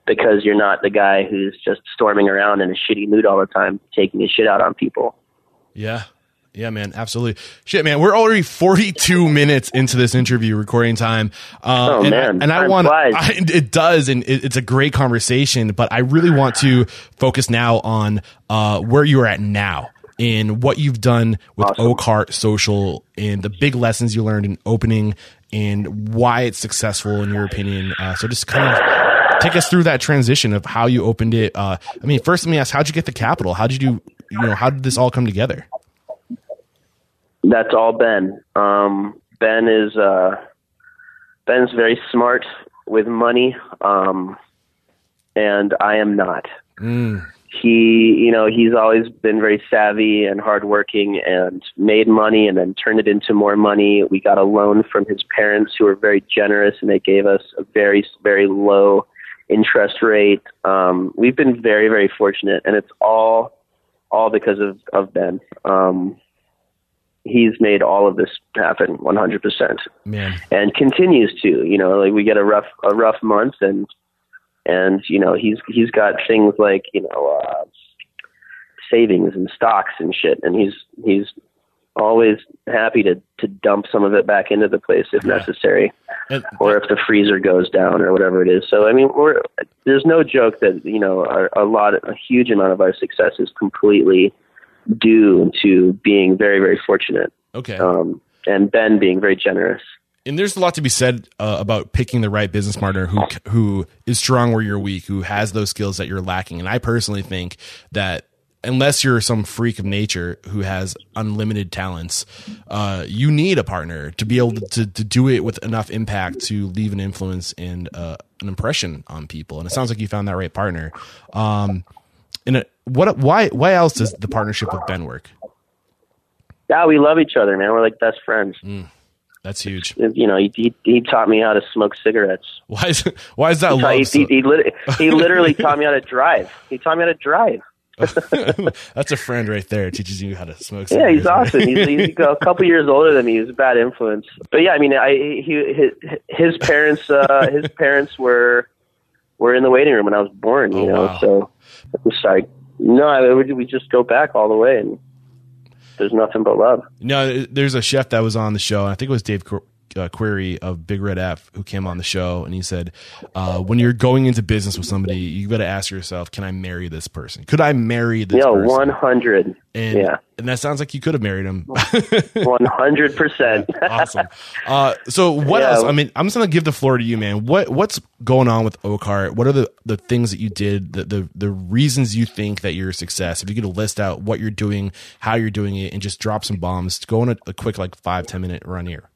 because you're not the guy who's just storming around in a shitty mood all the time, taking his shit out on people. Yeah, yeah, man, absolutely. Shit, man, we're already 42 minutes into this interview recording time. Um, oh, and, man. And I want, it does, and it, it's a great conversation, but I really want to focus now on uh, where you're at now in what you've done with awesome. Oak Social and the big lessons you learned in opening and why it's successful in your opinion. Uh, so just kind of take us through that transition of how you opened it. Uh, I mean, first let me ask, how'd you get the capital? How did you, you know, how did this all come together? That's all Ben. Um, ben is uh, Ben's very smart with money, um, and I am not. Mm. He, you know, he's always been very savvy and hardworking, and made money, and then turned it into more money. We got a loan from his parents, who were very generous, and they gave us a very, very low interest rate. Um, we've been very, very fortunate, and it's all, all because of of Ben. Um, he's made all of this happen 100% Man. and continues to you know like we get a rough a rough month and and you know he's he's got things like you know uh savings and stocks and shit and he's he's always happy to to dump some of it back into the place if yeah. necessary and, or if the freezer goes down or whatever it is so i mean we're there's no joke that you know a, a lot a huge amount of our success is completely due to being very, very fortunate. Okay. Um, and Ben being very generous. And there's a lot to be said uh, about picking the right business partner who who is strong where you're weak, who has those skills that you're lacking. And I personally think that unless you're some freak of nature who has unlimited talents, uh, you need a partner to be able to, to, to, do it with enough impact to leave an influence and uh, an impression on people. And it sounds like you found that right partner. Um, and what? Why? Why else does the partnership with Ben work? Yeah, we love each other, man. We're like best friends. Mm, that's huge. You know, he, he, he taught me how to smoke cigarettes. Why is why is that? He, taught, he, he, he, literally, he literally taught me how to drive. He taught me how to drive. That's a friend right there. Teaches you how to smoke. Yeah, he's awesome. He's, he's a couple years older than me. He's a bad influence. But yeah, I mean, I he his, his parents uh, his parents were were in the waiting room when I was born. You oh, know, wow. so it's like no, we just go back all the way, and there's nothing but love. No, there's a chef that was on the show. I think it was Dave uh, Query of Big Red F who came on the show, and he said, uh, "When you're going into business with somebody, you got to ask yourself, can I marry this person? Could I marry this yeah, one hundred. And yeah, and that sounds like you could have married him. One hundred percent. Awesome. Uh, so what yeah. else? I mean, I'm just gonna give the floor to you, man. What what's going on with Oakhart? What are the the things that you did? The the the reasons you think that you're a success? If you could list out what you're doing, how you're doing it, and just drop some bombs. Go on a, a quick like five ten minute run here.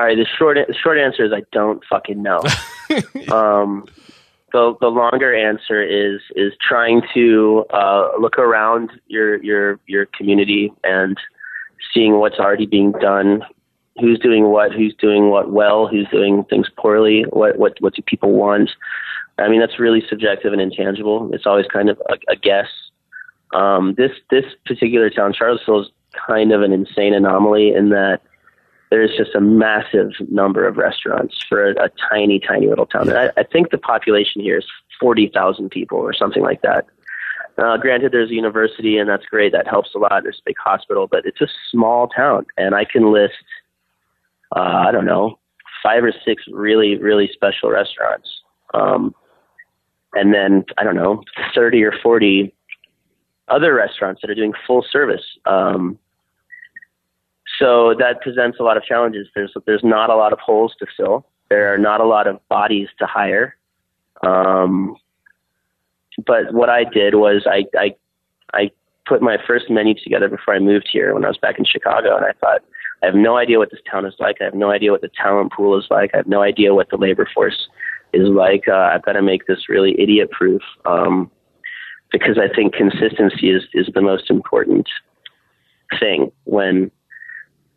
All right. The short the short answer is I don't fucking know. um, the the longer answer is is trying to uh, look around your your your community and seeing what's already being done, who's doing what, who's doing what well, who's doing things poorly, what what what do people want. I mean that's really subjective and intangible. It's always kind of a, a guess. Um, this this particular town, Charlottesville, is kind of an insane anomaly in that there's just a massive number of restaurants for a, a tiny, tiny little town. And I, I think the population here is 40,000 people or something like that. Uh, granted, there's a university, and that's great. That helps a lot. There's a big hospital, but it's a small town, and I can list uh, I don't know, five or six really, really special restaurants. Um, and then, I don't know, 30 or 40 other restaurants that are doing full service. Um, so that presents a lot of challenges. There's, there's not a lot of holes to fill. There are not a lot of bodies to hire. Um, but what I did was I, I, I put my first menu together before I moved here when I was back in Chicago, and I thought, I have no idea what this town is like. I have no idea what the talent pool is like. I have no idea what the labor force is like. Uh, I've got to make this really idiot proof um, because I think consistency is is the most important thing when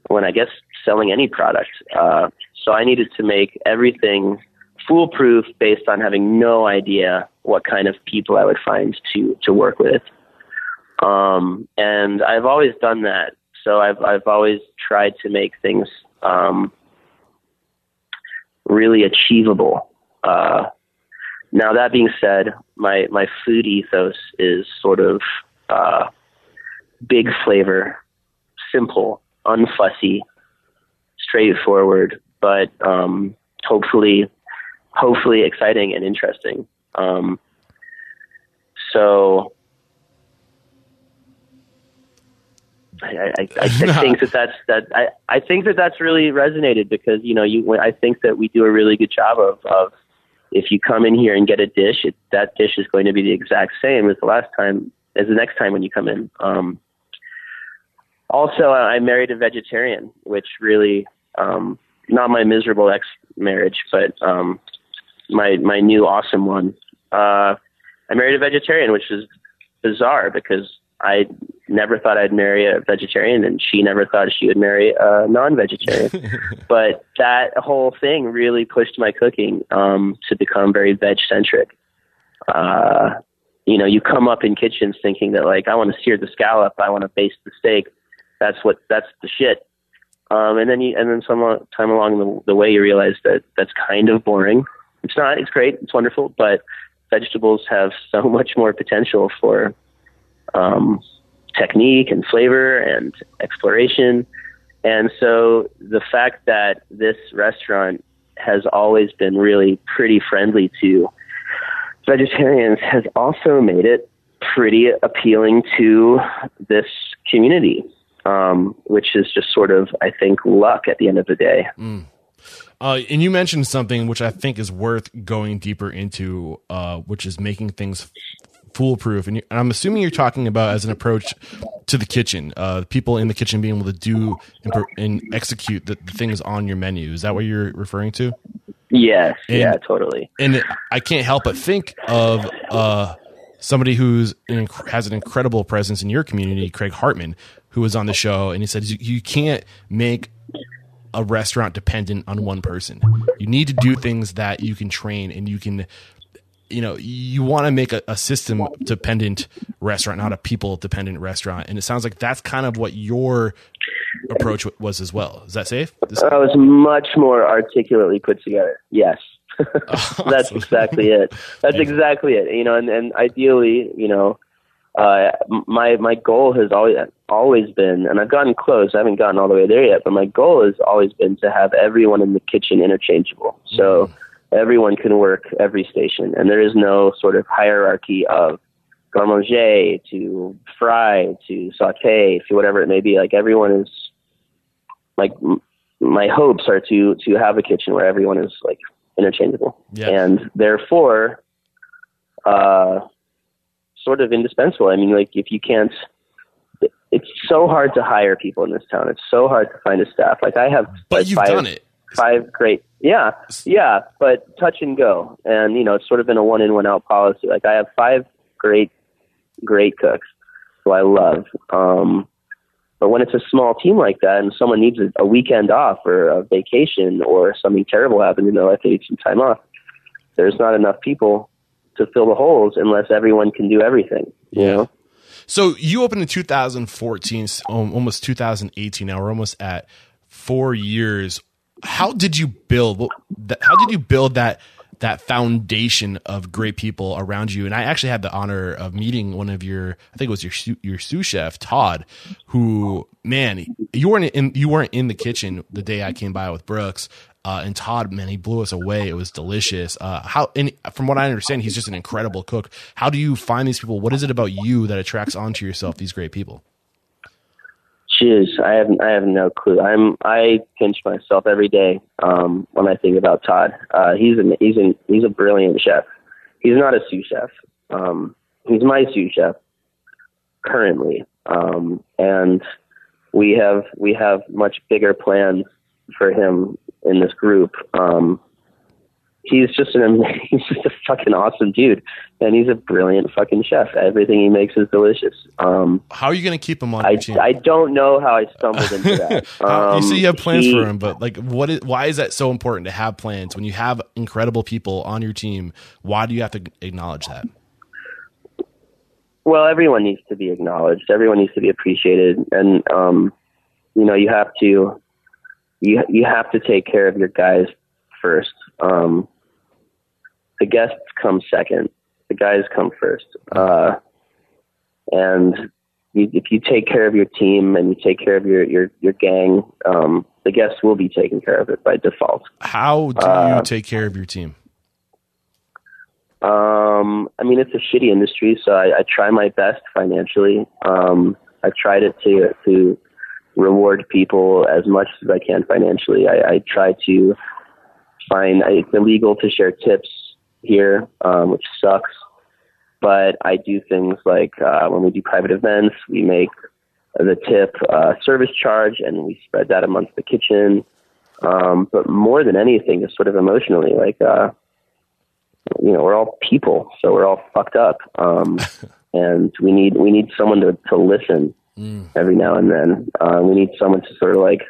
when I guess selling any product. Uh, so I needed to make everything foolproof based on having no idea what kind of people I would find to to work with. Um, and I've always done that so I've I've always tried to make things um, really achievable. Uh, now that being said, my my food ethos is sort of uh, big flavor, simple, unfussy, straightforward, but um, hopefully hopefully exciting and interesting. Um, so I, I, I think that that's that I, I think that that's really resonated because you know you I think that we do a really good job of of if you come in here and get a dish it, that dish is going to be the exact same as the last time as the next time when you come in. Um, also, I married a vegetarian, which really um, not my miserable ex marriage, but um, my my new awesome one. Uh, I married a vegetarian, which is bizarre because I never thought I'd marry a vegetarian, and she never thought she would marry a non-vegetarian. but that whole thing really pushed my cooking um, to become very veg-centric. Uh, you know, you come up in kitchens thinking that like I want to sear the scallop, I want to baste the steak. That's what that's the shit. Um, and then you, and then some time along the, the way you realize that that's kind of boring. It's not. It's great. It's wonderful, but vegetables have so much more potential for um, technique and flavor and exploration. And so the fact that this restaurant has always been really pretty friendly to vegetarians has also made it pretty appealing to this community, um, which is just sort of, I think, luck at the end of the day. Mm. Uh, and you mentioned something which I think is worth going deeper into, uh, which is making things foolproof. And, and, I'm assuming you're talking about as an approach to the kitchen, uh, people in the kitchen being able to do and, and execute the, the, things on your menu. Is that what you're referring to? Yes. And, yeah, totally. And I can't help but think of uh, somebody who's an, has an incredible presence in your community, Craig Hartman, who was on the show, and he said you can't make a restaurant dependent on one person. You need to do things that you can train and you can you know you want to make a, a, system dependent restaurant not a people dependent restaurant. And it sounds like that's kind of what your approach was as well. Is that safe? This- that was much more articulately put together. Yes. That's exactly it. That's exactly it. You know and, and ideally you know uh, my my goal has always always been, and I've gotten close. I haven't gotten all the way there yet, but my goal has always been to have everyone in the kitchen interchangeable. So mm everyone can work every station, and there is no sort of hierarchy of garde manger to fry to saute to whatever it may be. Like everyone is like m- my hopes are to to have a kitchen where everyone is like interchangeable, yeah. and therefore, uh, sort of indispensable. I mean, like if you can't. It's so hard to hire people in this town. It's so hard to find a staff. Like I have, but like you've five, done it. Five great yeah, yeah, but touch and go, and you know it's sort of been a one in one out policy. Like I have five great, great cooks who I love. Um, but when it's a small team like that, and someone needs a, a weekend off or a vacation, or something terrible happens in their life, they need some time off. There's not enough people to fill the holes unless everyone can do everything. You know. So you opened in 2014, um, almost 2018. Now we're almost at four years how did you build how did you build that that foundation of great people around you. And I actually had the honor of meeting one of your, I think it was your your sous chef Todd, who man, you weren't in you weren't in the kitchen the day I came by with Brooks. Uh, and Todd, man, he blew us away. It was delicious. Uh, how, and from what I understand, he's just an incredible cook. How do you find these people? What is it about you that attracts onto yourself these great people? Jeez, I have I have no clue. I'm I pinch myself every day um, when I think about Todd. Uh, he's a he's a he's a brilliant chef. He's not a sous chef. Um, he's my sous chef currently, um, and we have we have much bigger plans for him in this group. Um, he's just an he's just a fucking awesome dude, and he's a brilliant fucking chef. Everything he makes is delicious. Um, how are you going to keep him on? I I don't know how I stumbled into that. Um, you see, you have plans he, for him, but like, what is why is that so important to have plans when you have incredible people on your team? Why do you have to acknowledge that? Well, everyone needs to be acknowledged. Everyone needs to be appreciated, and um, you know, you have to you you have to take care of your guys first. Um, the guests come second. The guys come first. Uh, and you, if you take care of your team and you take care of your your your gang, um, the guests will be taken care of it by default. How do uh, you take care of your team? Um, I mean, it's a shitty industry, so I, I try my best financially. Um, I tried it to to reward people as much as I can financially. I, I try to find it's illegal to share tips here, um, which sucks. But I do things like uh, when we do private events, we make the tip uh, service charge and we spread that amongst the kitchen. Um, but more than anything, just sort of emotionally, like, uh, you know, we're all people, so we're all fucked up. Um, and we need, we need someone to, to listen mm. every now and then. Uh, we need someone to sort of like,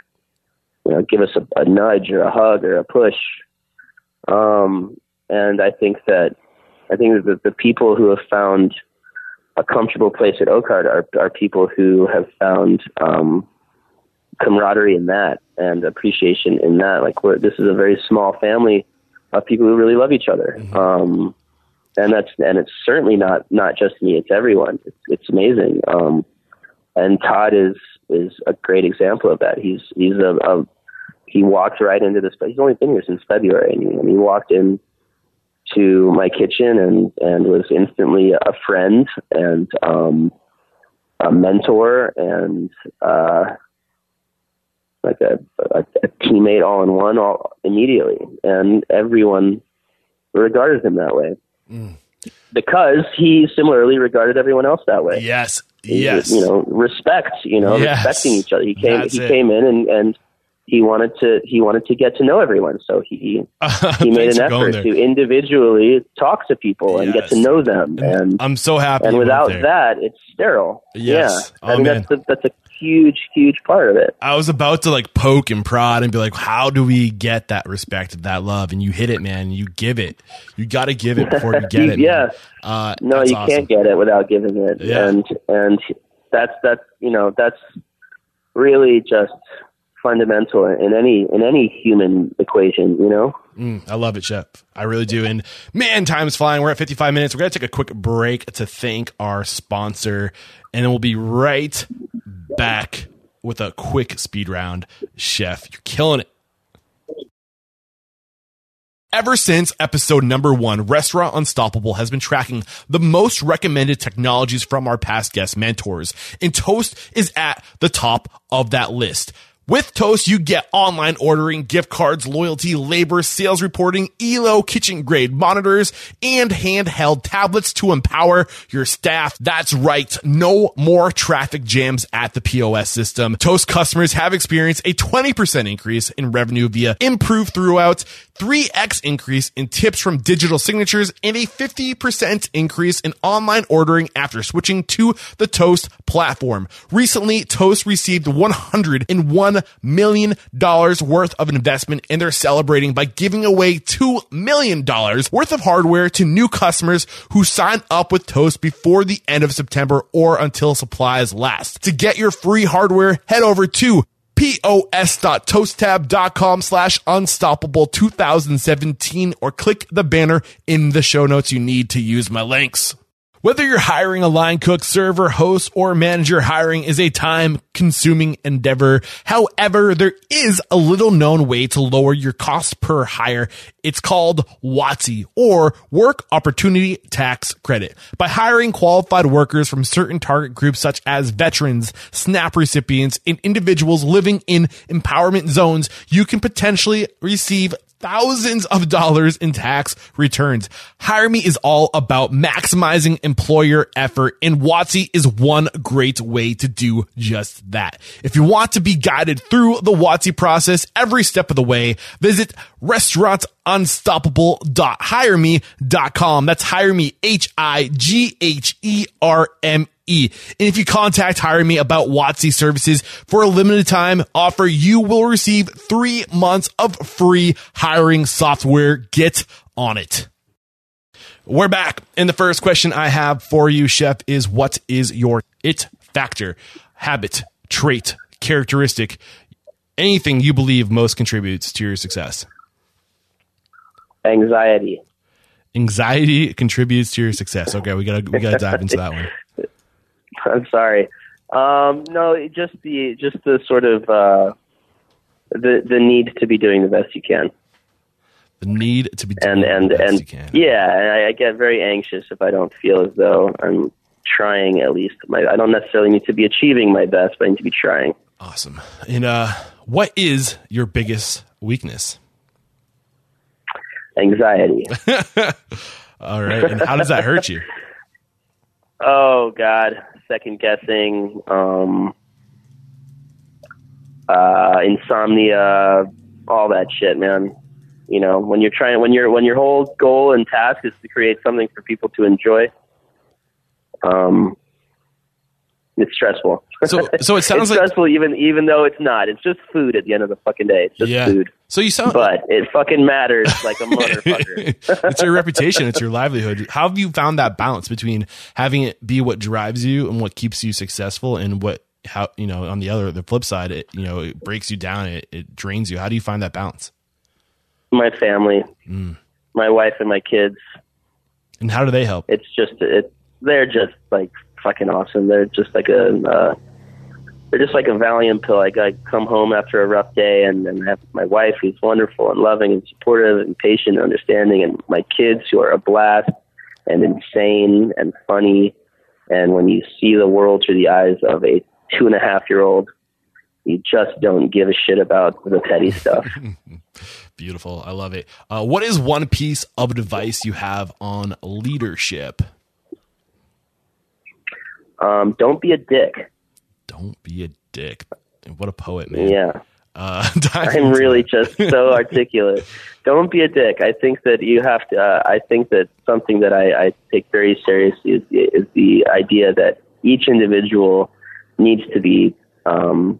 you know, give us a, a nudge or a hug or a push. Um, and I think that I think that the people who have found a comfortable place at Oakhart are, are people who have found um, camaraderie in that and appreciation in that. Like we're, this is a very small family of people who really love each other. Mm-hmm. Um, and that's and it's certainly not not just me; it's everyone. It's, it's amazing. Um, and Todd is is a great example of that. He's he's a, a he walked right into this. He's only been here since February, and he, and he walked in to my kitchen and and was instantly a friend and um, a mentor and uh, like a, a, a teammate all in one all immediately, and everyone regarded him that way. Mm. Because he similarly regarded everyone else that way. Yes, yes. You know, respect. You know, yes. respecting each other. He came. That's he it. came in and and he wanted to he wanted to get to know everyone. So he he made an effort to individually talk to people and get to know them. And i'm so happy and without that it's sterile. Yes. yeah. Oh, i mean that's a, that's a huge huge part of it. I was about to like poke and prod and be like how do we get that respect that love? And you hit it man. You give it. You got to give it before you get it yeah. Uh, no you awesome. can't get it without giving it. Yeah. and and that's that's you know that's really just fundamental in any in any human equation, you know. Mm, I love it, Chef. I really do. And man, time's flying. We're at 55 minutes. We're gonna take a quick break to thank our sponsor, and then we'll be right back with a quick speed round. Chef, you're killing it. Ever since episode number one, Restaurant Unstoppable has been tracking the most recommended technologies from our past guest mentors, and Toast is at the top of that list. With Toast, you get online ordering, gift cards, loyalty, labor, sales reporting, ELO, kitchen grade monitors, and handheld tablets to empower your staff. That's right. No more traffic jams at the POS system. Toast customers have experienced a 20% increase in revenue via improved throughout 3x increase in tips from digital signatures, and a 50% increase in online ordering after switching to the Toast platform. Recently, Toast received $101 million worth of investment, and they're celebrating by giving away $2 million worth of hardware to new customers who sign up with Toast before the end of September or until supplies last. To get your free hardware, head over to pos.toasttab.com slash unstoppable 2017 or click the banner in the show notes you need to use my links. Whether you're hiring a line cook, server, host, or manager, hiring is a time consuming endeavor. However, there is a little known way to lower your cost per hire. It's called WOTC or Work Opportunity Tax Credit. By hiring qualified workers from certain target groups such as veterans, SNAP recipients, and individuals living in empowerment zones, you can potentially receive thousands of dollars in tax returns. HigherMe is all about maximizing employer effort and WOTC is one great way to do just that. If you want to be guided through the WOTC process every step of the way, visit restaurantunstoppable.higherme.com. That's HigherMe, H-I-G-H-E-R-M E. And if you contact HigherMe about WOTC services for a limited time offer, you will receive three months of free hiring software. Get on it. We're back. And the first question I have for you, Chef, is what is your it factor, habit, trait, characteristic, anything you believe most contributes to your success? Anxiety. Anxiety contributes to your success. Okay, we gotta we gotta dive into that one. I'm sorry. Um, no, just the just the sort of uh, the the need to be doing the best you can, The need to be and doing and the best and you can. yeah, and I, I get very anxious if I don't feel as though I'm trying at least. My I don't necessarily need to be achieving my best, but I need to be trying. Awesome. And uh, what is your biggest weakness? Anxiety. All right. And how does that hurt you? oh God, second guessing, um, uh, insomnia, all that shit, man. You know, when you're trying, when your when your whole goal and task is to create something for people to enjoy, um, it's stressful. So, so it sounds it's like stressful, even even though it's not. It's just food at the end of the fucking day. It's just yeah. food, So you sound but it fucking matters like a motherfucker. it's your reputation, it's your livelihood. How have you found that balance between having it be what drives you and what keeps you successful, and what how you know on the other the flip side, it you know it breaks you down, it, it drains you. How do you find that balance? my family, Mm. my wife, and my kids. And how do they help? it's just it they're just like fucking awesome they're just like a uh they're just like a Valium pill like i come home after a rough day and, and have my wife who's wonderful and loving and supportive and patient and understanding and my kids who are a blast and insane and funny and when you see the world through the eyes of a two and a half year old you just don't give a shit about the petty stuff Beautiful. I love it. Uh, what is one piece of advice you have on leadership? Um don't be a dick Don't be a dick. What a poet, man. yeah Uh, I'm really just so articulate. Don't be a dick. I think that you have to. Uh, I think that something that I, I take very seriously is, is the idea that each individual needs to be um,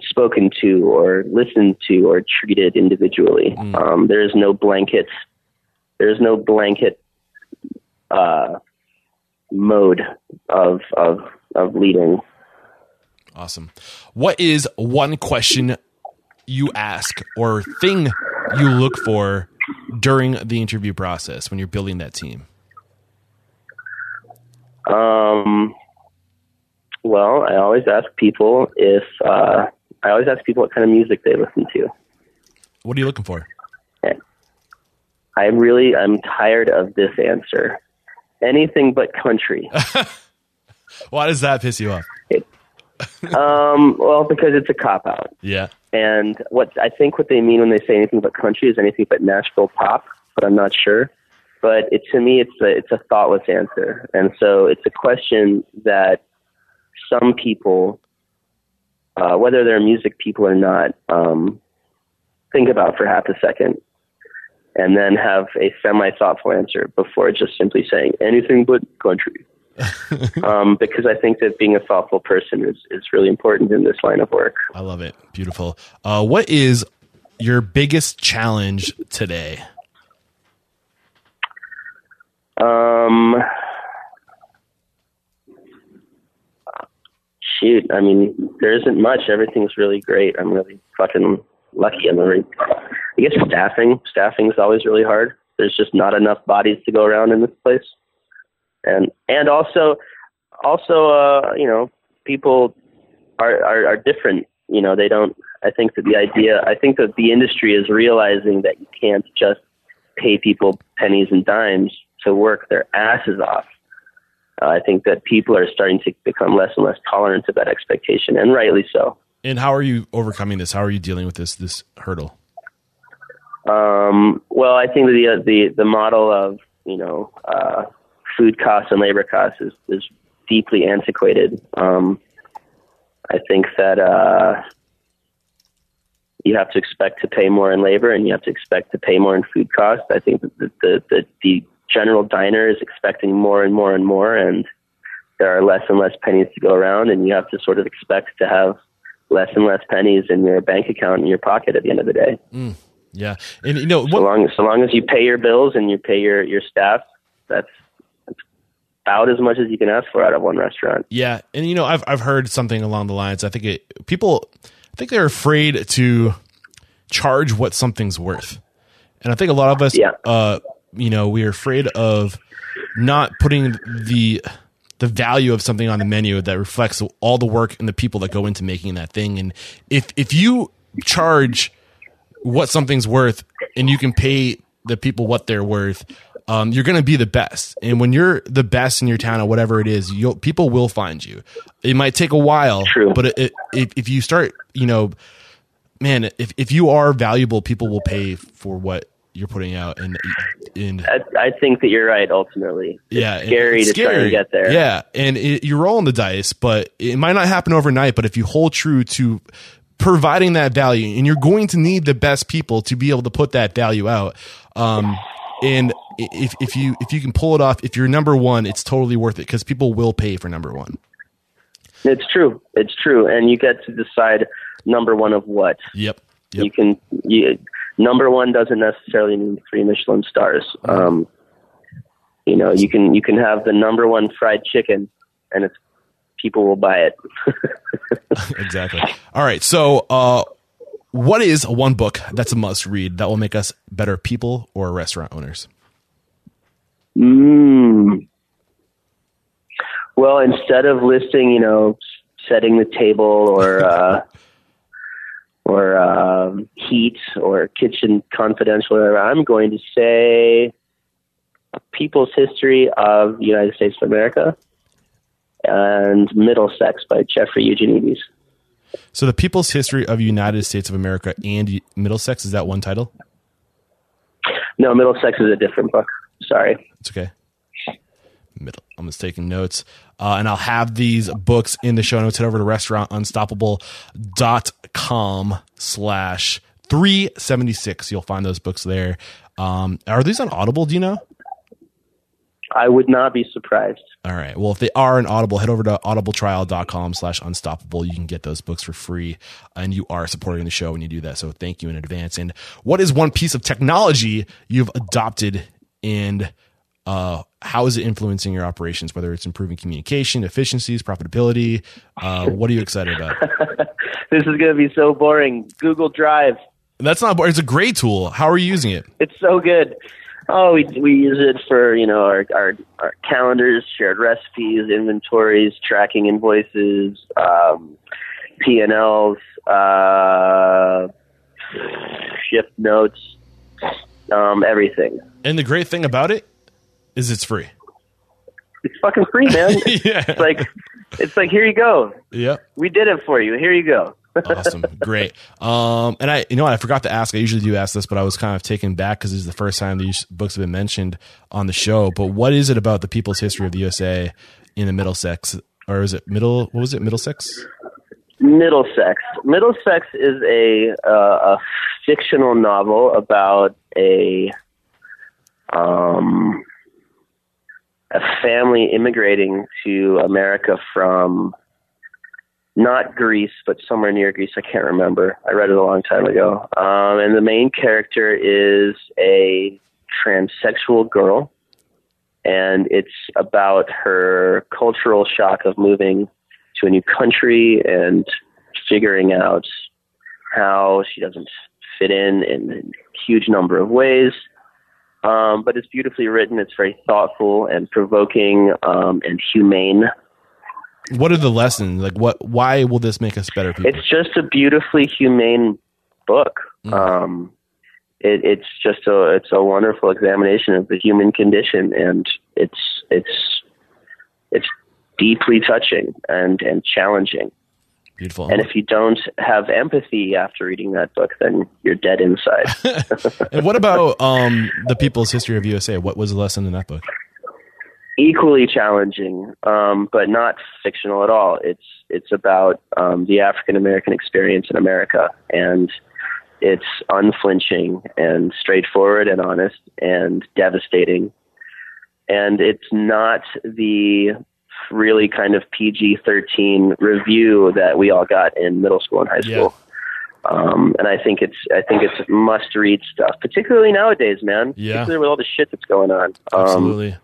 spoken to or listened to or treated individually. Um, there is no blanket. There is no blanket uh, mode of of of leading. Awesome. What is one question you ask or thing you look for during the interview process when you're building that team? Um, well, I always ask people if uh, I always ask people what kind of music they listen to. What are you looking for? I'm really I'm tired of this answer. Anything but country. Why does that piss you off? um, well, because it's a cop out. Yeah. And what I think what they mean when they say anything but country is anything but Nashville pop, but I'm not sure. But it, to me, it's a it's a thoughtless answer, and so it's a question that some people, uh, whether they're music people or not, um, think about for half a second, and then have a semi thoughtful answer before just simply saying anything but country. um, because I think that being a thoughtful person is, is really important in this line of work. I love it. Beautiful. Uh, what is your biggest challenge today? Um, shoot, I mean, there isn't much. Everything's really great. I'm really fucking lucky. I'm really, I guess staffing, staffing is always really hard. There's just not enough bodies to go around in this place. And, and also, also, uh, you know, people are, are, are different. You know, they don't, I think that the idea, I think that the industry is realizing that you can't just pay people pennies and dimes to work their asses off. Uh, I think that people are starting to become less and less tolerant of that expectation, and rightly so. And how are you overcoming this? How are you dealing with this this hurdle? Um, well, I think the the the model of you know uh, food costs and labor costs is is deeply antiquated. Um, I think that uh, you have to expect to pay more in labor, and you have to expect to pay more in food costs. I think that the the, the, the general diner is expecting more and more and more, and there are less and less pennies to go around, and you have to sort of expect to have less and less pennies in your bank account in your pocket at the end of the day. Mm, yeah, and you know, what, so long so long as you pay your bills and you pay your your staff, that's about as much as you can ask for out of one restaurant. Yeah, and you know, I've I've heard something along the lines. I think it people, I think they're afraid to charge what something's worth, and I think a lot of us, Yeah. uh, you know, we're afraid of not putting the the value of something on the menu that reflects all the work and the people that go into making that thing. And if if you charge what something's worth and you can pay the people what they're worth, um, you're going to be the best. And when you're the best in your town or whatever it is, you'll, people will find you. It might take a while, True. but it, it, if, if you start, you know, man, if, if you are valuable, people will pay for what you're putting out. And, I, I think that you're right. Ultimately, it's yeah, scary to try and get there. Yeah, and it, you're rolling the dice, but it might not happen overnight. But if you hold true to providing that value, and you're going to need the best people to be able to put that value out. Um, and if if you if you can pull it off, if you're number one, it's totally worth it because people will pay for number one. It's true. It's true, and you get to decide number one of what. Yep. Yep. You can. You, number one doesn't necessarily mean three Michelin stars. Um, you know, you can you can have the number one fried chicken, and it's people will buy it. exactly. All right. So, uh, what is one book that's a must read that will make us better people or restaurant owners? Mm. Well, instead of listing, you know, setting the table or uh, or um, heat or kitchen confidential, or whatever, I'm going to say People's History of the United States of America and Middlesex by Jeffrey Eugenides. So, the People's History of United States of America and Middlesex is that one title? No, Middlesex is a different book. Sorry. It's okay. Middle. I'm just taking notes. Uh, and I'll have these books in the show notes. Head over to restaurantunstoppable.com slash 376. You'll find those books there. Um, are these on Audible? Do you know? I would not be surprised. All right. Well, if they are an Audible, head over to audibletrial.com slash unstoppable. You can get those books for free. And you are supporting the show when you do that. So thank you in advance. And what is one piece of technology you've adopted and uh, how is it influencing your operations, whether it's improving communication, efficiencies, profitability? Uh, what are you excited about? this is going to be so boring. Google Drive. That's not, boring. it's a great tool. How are you using it? It's so good. Oh, we we use it for you know our our, our calendars, shared recipes, inventories, tracking invoices, um, P and Ls, uh, shift notes, um, everything. And the great thing about it is it's free. It's fucking free, man. yeah. It's like it's like here you go. Yep. We did it for you. Here you go. awesome. Great. Um, and I, you know what? I forgot to ask. I usually do ask this, but I was kind of taken back because this is the first time these books have been mentioned on the show. But what is it about the people's history of the USA in the Middlesex, or is it middle? What was it? Middlesex? Middlesex. Middlesex is a uh, a fictional novel about a um a family immigrating to America from not Greece, but somewhere near Greece. I can't remember. I read it a long time ago. Um, and the main character is a transsexual girl, and it's about her cultural shock of moving to a new country and figuring out how she doesn't fit in in a huge number of ways. Um, but it's beautifully written. It's very thoughtful and provoking um, and humane. What are the lessons? Like, what? Why will this make us better people? It's just a beautifully humane book. Mm. Um, it, it's just a it's a wonderful examination of the human condition, and it's it's it's deeply touching and and challenging. Beautiful. And if you don't have empathy after reading that book, then you're dead inside. and what about um, the People's History of USA? What was the lesson in that book? Equally challenging, um, but not fictional at all. It's it's about um, the African American experience in America, and it's unflinching and straightforward and honest and devastating. And it's not the really kind of PG 13 review that we all got in middle school and high school. Yeah. Um, and I think it's I think it's must read stuff, particularly nowadays, man. Yeah. Particularly with all the shit that's going on. Um, Absolutely.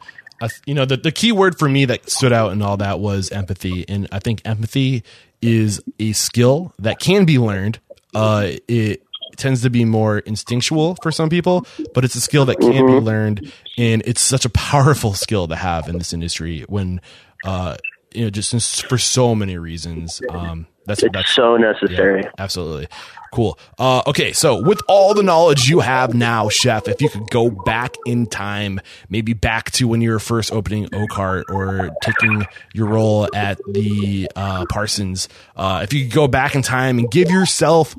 you know, the, the key word for me that stood out in all that was empathy. And I think empathy is a skill that can be learned. Uh, it tends to be more instinctual for some people, but it's a skill that can mm-hmm. be learned. And it's such a powerful skill to have in this industry when uh, you know, just for so many reasons. Um, that's it's that's so necessary. Yeah, absolutely. Cool. Uh, okay, so with all the knowledge you have now, Chef, if you could go back in time, maybe back to when you were first opening Oakhart or taking your role at the uh, Parsons, uh, if you could go back in time and give yourself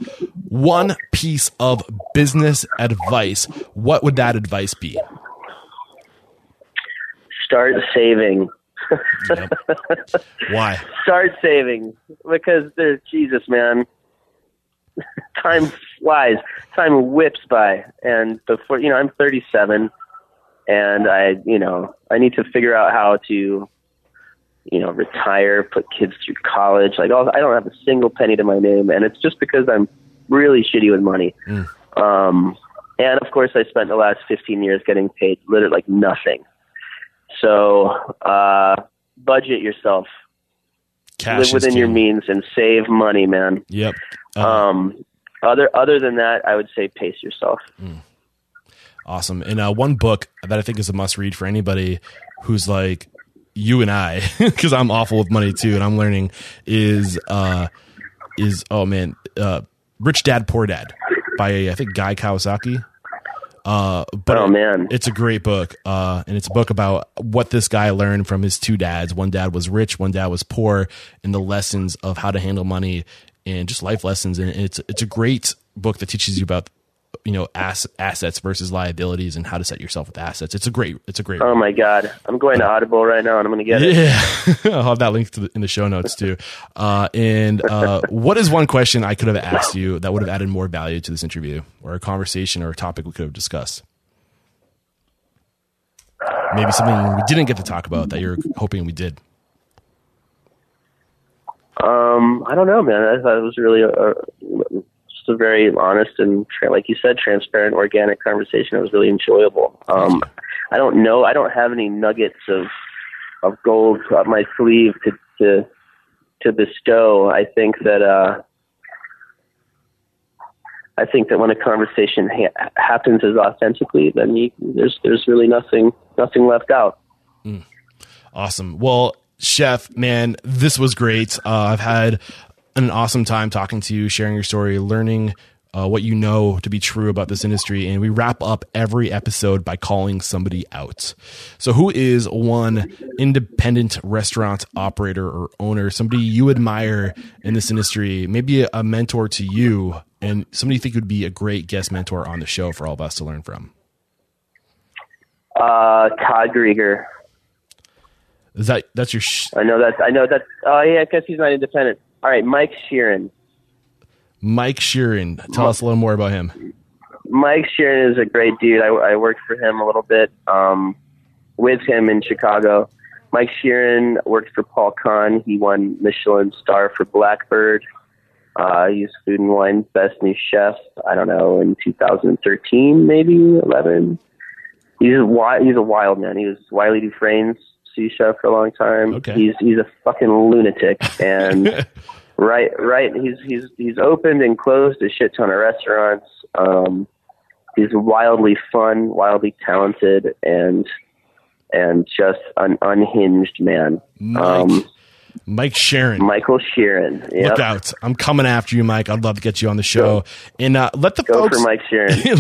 one piece of business advice, what would that advice be? Start saving yep. Why? Start saving because there's Jesus, man. time flies, time whips by, and before you know, I'm 37, and I, you know, I need to figure out how to, you know, retire, put kids through college. Like, I don't have a single penny to my name, and it's just because I'm really shitty with money. Mm. Um, and of course, I spent the last 15 years getting paid literally like nothing. So uh, budget yourself. Cash Live within your means and save money, man. Yep. Uh, um, other other than that, I would say pace yourself. Mm. Awesome. And uh, one book that I think is a must read for anybody who's like you and I, because I'm awful with money too, and I'm learning is uh, is oh man, uh, Rich Dad Poor Dad by I think Guy Kawasaki. Uh, but oh man, it's a great book. Uh, and it's a book about what this guy learned from his two dads. One dad was rich, one dad was poor, and the lessons of how to handle money and just life lessons. And it's it's a great book that teaches you about you know ass, assets versus liabilities and how to set yourself with assets. It's a great it's a great. Oh my god, I'm going to Audible right now and I'm going to get it. Yeah, I'll have that link the, in the show notes too. Uh, and uh, what is one question I could have asked you that would have added more value to this interview or a conversation or a topic we could have discussed? Maybe something we didn't get to talk about that you're hoping we did. Um, I don't know, man. I thought it was really a, a just a very honest and, like you said, transparent, organic conversation. It was really enjoyable. Um, I don't know. I don't have any nuggets of of gold up my sleeve to to to bestow. I think that uh, I think that when a conversation ha- happens as authentically, then you, there's there's really nothing nothing left out. Mm. Awesome. Well, chef, man, this was great. Uh, I've had an awesome time talking to you, sharing your story, learning uh, what you know to be true about this industry. And we wrap up every episode by calling somebody out. So, who is one independent restaurant operator or owner, somebody you admire in this industry, maybe a mentor to you, and somebody you think would be a great guest mentor on the show for all of us to learn from? Uh, Todd Grieger. Is that that's your? Sh- I know that's I know that's. Oh yeah, I guess he's not independent. All right, Mike Sheerin. Mike Sheerin. Tell us a little more about him. Mike Sheerin is a great dude. I, I worked for him a little bit um, with him in Chicago. Mike Sheerin worked for Paul Kahan. He won Michelin star for Blackbird. Uh, he's Food and Wine's best new chef. I don't know in 2013, maybe 11. He's a wild, he's a wild man. He was Wylie Dufresne's chef for a long time. Okay. He's he's a fucking lunatic, and right right he's he's he's opened and closed a shit ton of restaurants. Um, he's wildly fun, wildly talented, and and just an unhinged man. Mike, Um, Mike Sharon. Michael Sheerin. Yep. Look out. I'm coming after you, Mike. I'd love to get you on the show. And uh, let the Go folks for Mike Sheerin.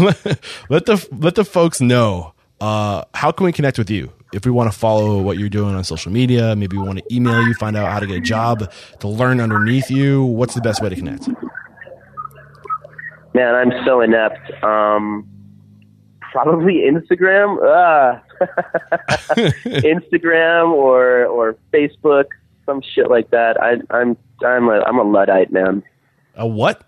let the let the folks know uh, how can we connect with you if we want to follow what you're doing on social media. Maybe we want to email you, find out how to get a job, to learn underneath you. What's the best way to connect? Man, I'm so inept. Um, probably Instagram. Ah. Instagram or or Facebook, some shit like that. I, I'm I'm a I'm a luddite, man. A what?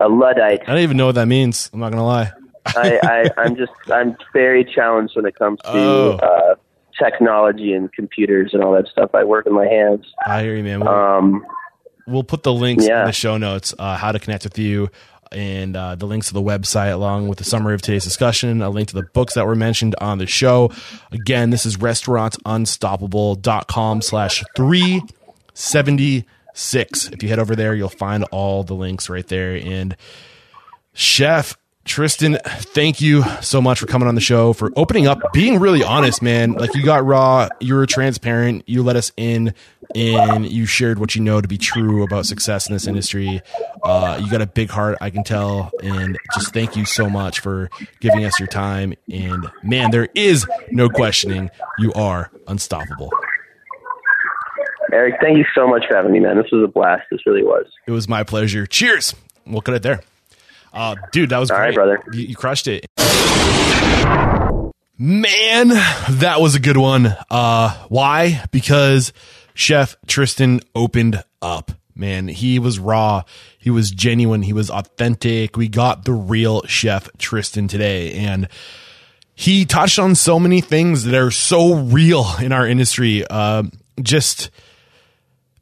A luddite. I don't even know what that means. I'm not gonna lie. I, I I'm just I'm very challenged when it comes to Oh. uh, technology and computers and all that stuff. I work with my hands. I hear you, man. We'll, Um, we'll put the links in the show notes, uh, how to connect with you, and uh, the links to the website, along with the summary of today's discussion, a link to the books that were mentioned on the show. Again, this is restaurantunstoppable.com slash 376. If you head over there, you'll find all the links right there. And Chef Tristan, thank you so much for coming on the show, for opening up, being really honest, man. Like you got raw, you were transparent, you let us in, and you shared what you know to be true about success in this industry. Uh, you got a big heart, I can tell, and just thank you so much for giving us your time. And man, there is no questioning, you are unstoppable. Eric, thank you so much for having me, man. This was a blast. This really was. It was my pleasure. Cheers. We'll cut it there. Uh, dude, that was All great. right, brother. You, you crushed it. Man, that was a good one. Uh, why? Because Chef Tristan opened up. Man, he was raw. He was genuine. He was authentic. We got the real Chef Tristan today. And he touched on so many things that are so real in our industry. Uh, just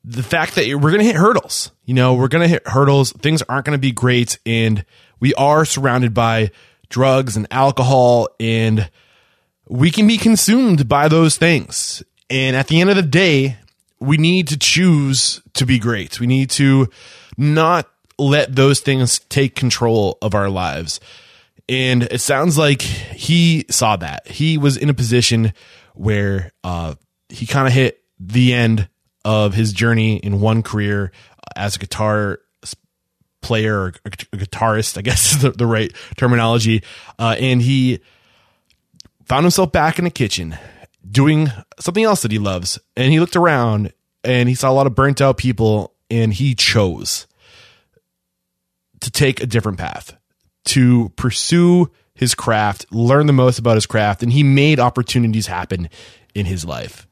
the fact that we're going to hit hurdles. You know, we're going to hit hurdles. Things aren't going to be great. And we are surrounded by drugs and alcohol, and we can be consumed by those things. And at the end of the day, we need to choose to be great. We need to not let those things take control of our lives. And it sounds like he saw that. He was in a position where uh, he kind of hit the end of his journey in one career as a guitar player or a guitarist, I guess is the, the right terminology. Uh, and he found himself back in the kitchen doing something else that he loves. And he looked around and he saw a lot of burnt out people and he chose to take a different path, to pursue his craft, learn the most about his craft, and he made opportunities happen in his life.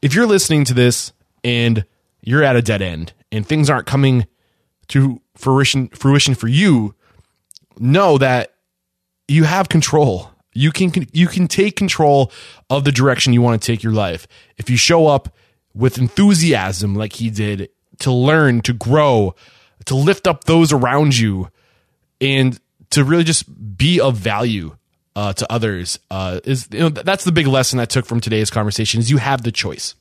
If you're listening to this and you're at a dead end and things aren't coming to fruition fruition for you, know that you have control. You can you can take control of the direction you want to take your life. If you show up with enthusiasm like he did to learn, to grow, to lift up those around you and to really just be of value uh, to others uh, is you know that's the big lesson I took from today's conversation is you have the choice.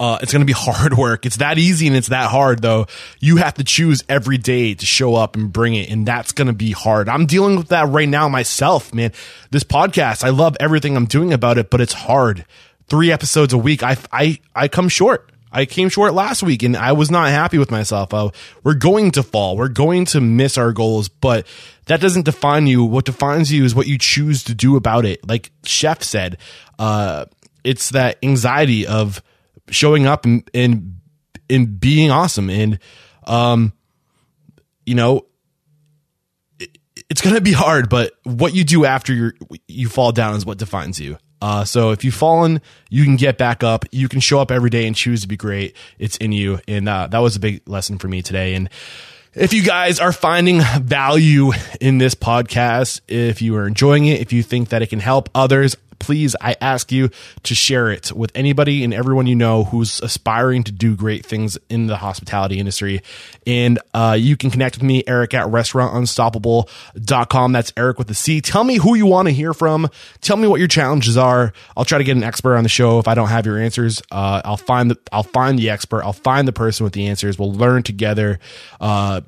Uh, it's going to be hard work. It's that easy and it's that hard though. You have to choose every day to show up and bring it. And that's going to be hard. I'm dealing with that right now myself, man. This podcast, I love everything I'm doing about it, but it's hard. Three episodes a week. I, I, I come short. I came short last week and I was not happy with myself. Uh, we're going to fall. We're going to miss our goals, but that doesn't define you. What defines you is what you choose to do about it. Like Chef said, uh, it's that anxiety of showing up and, and, and being awesome. And, um, you know, it, it's going to be hard, but what you do after you you fall down is what defines you. Uh, so if you've fallen, you can get back up. You can show up every day and choose to be great. It's in you. And, uh, that was a big lesson for me today. And, if you guys are finding value in this podcast, if you are enjoying it, if you think that it can help others, please, I ask you to share it with anybody and everyone you know who's aspiring to do great things in the hospitality industry. And uh, you can connect with me, Eric at restaurantunstoppable.com. That's Eric with a C. Tell me who you want to hear from. Tell me what your challenges are. I'll try to get an expert on the show. If I don't have your answers, uh, I'll find the I'll find the expert. I'll find the person with the answers. We'll learn together. Uh,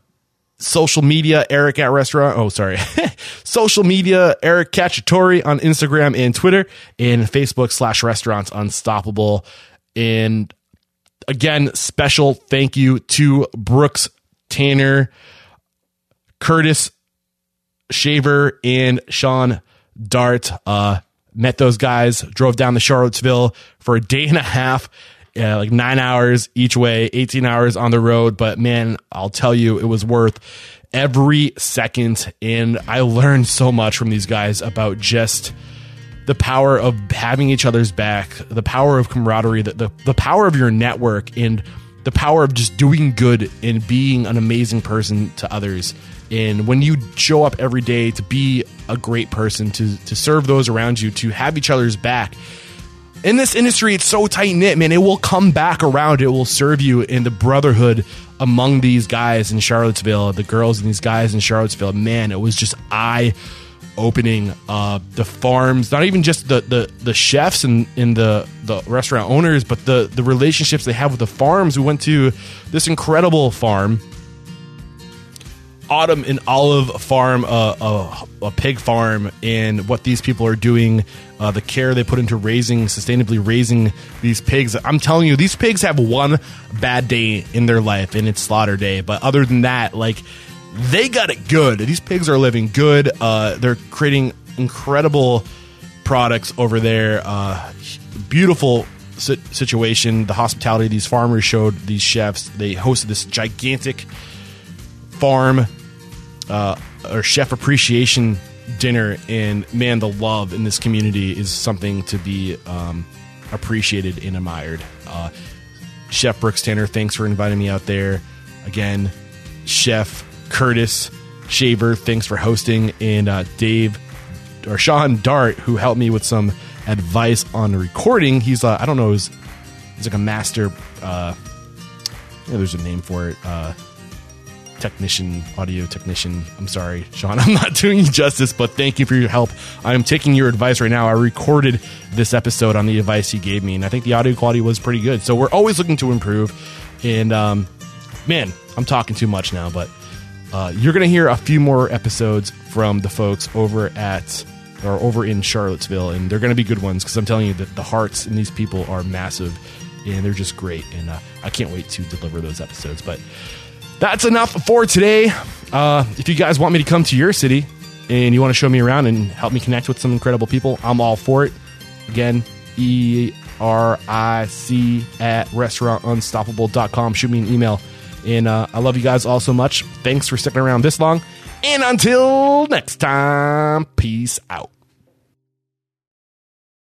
social media, Eric at restaurant. Oh, sorry. social media, Eric Cacciatore on Instagram and Twitter and Facebook slash restaurants unstoppable. And again, special thank you to Brooks Tanner, Curtis Shaver, and Sean Dart. Uh, met those guys, drove down to Charlottesville for a day and a half yeah, like nine hours each way, 18 hours on the road. But man, I'll tell you, it was worth every second. And I learned so much from these guys about just the power of having each other's back, the power of camaraderie, the, the, the power of your network, and the power of just doing good and being an amazing person to others. And when you show up every day to be a great person, to, to serve those around you, to have each other's back, in this industry, it's so tight knit, man. It will come back around. It will serve you in the brotherhood among these guys in Charlottesville, the girls and these guys in Charlottesville. Man, it was just eye opening. Uh, the farms, not even just the the, the chefs and, and the the restaurant owners, but the the relationships they have with the farms. We went to this incredible farm Autumn and Olive Farm, uh, a, a, pig farm, and what these people are doing, uh, the care they put into raising, sustainably raising these pigs. I'm telling you, these pigs have one bad day in their life, and it's slaughter day. But other than that, like, they got it good. These pigs are living good. Uh, they're creating incredible products over there. Uh, beautiful situation. The hospitality these farmers showed these chefs. They hosted this gigantic farm uh, or chef appreciation dinner, and man, the love in this community is something to be um, appreciated and admired. Uh, chef Brooks Tanner, thanks for inviting me out there. Again, Chef Curtis Shaver, thanks for hosting, and uh, Dave or Sean Dart, who helped me with some advice on recording. He's uh, I don't know, he's, he's like a master. Uh, there's a name for it. Uh, technician, audio technician. I'm sorry, Sean, I'm not doing you justice, but thank you for your help. I'm taking your advice right now. I recorded this episode on the advice you gave me, and I think the audio quality was pretty good. So we're always looking to improve. And um, man, I'm talking too much now, but uh, you're going to hear a few more episodes from the folks over at or over in Charlottesville, and they're going to be good ones because I'm telling you that the hearts in these people are massive and they're just great. And uh, I can't wait to deliver those episodes. But that's enough for today. Uh, if you guys want me to come to your city and you want to show me around and help me connect with some incredible people, I'm all for it. Again, E R I C at restaurantunstoppable.com. Shoot me an email. And uh, I love you guys all so much. Thanks for sticking around this long. And until next time, peace out.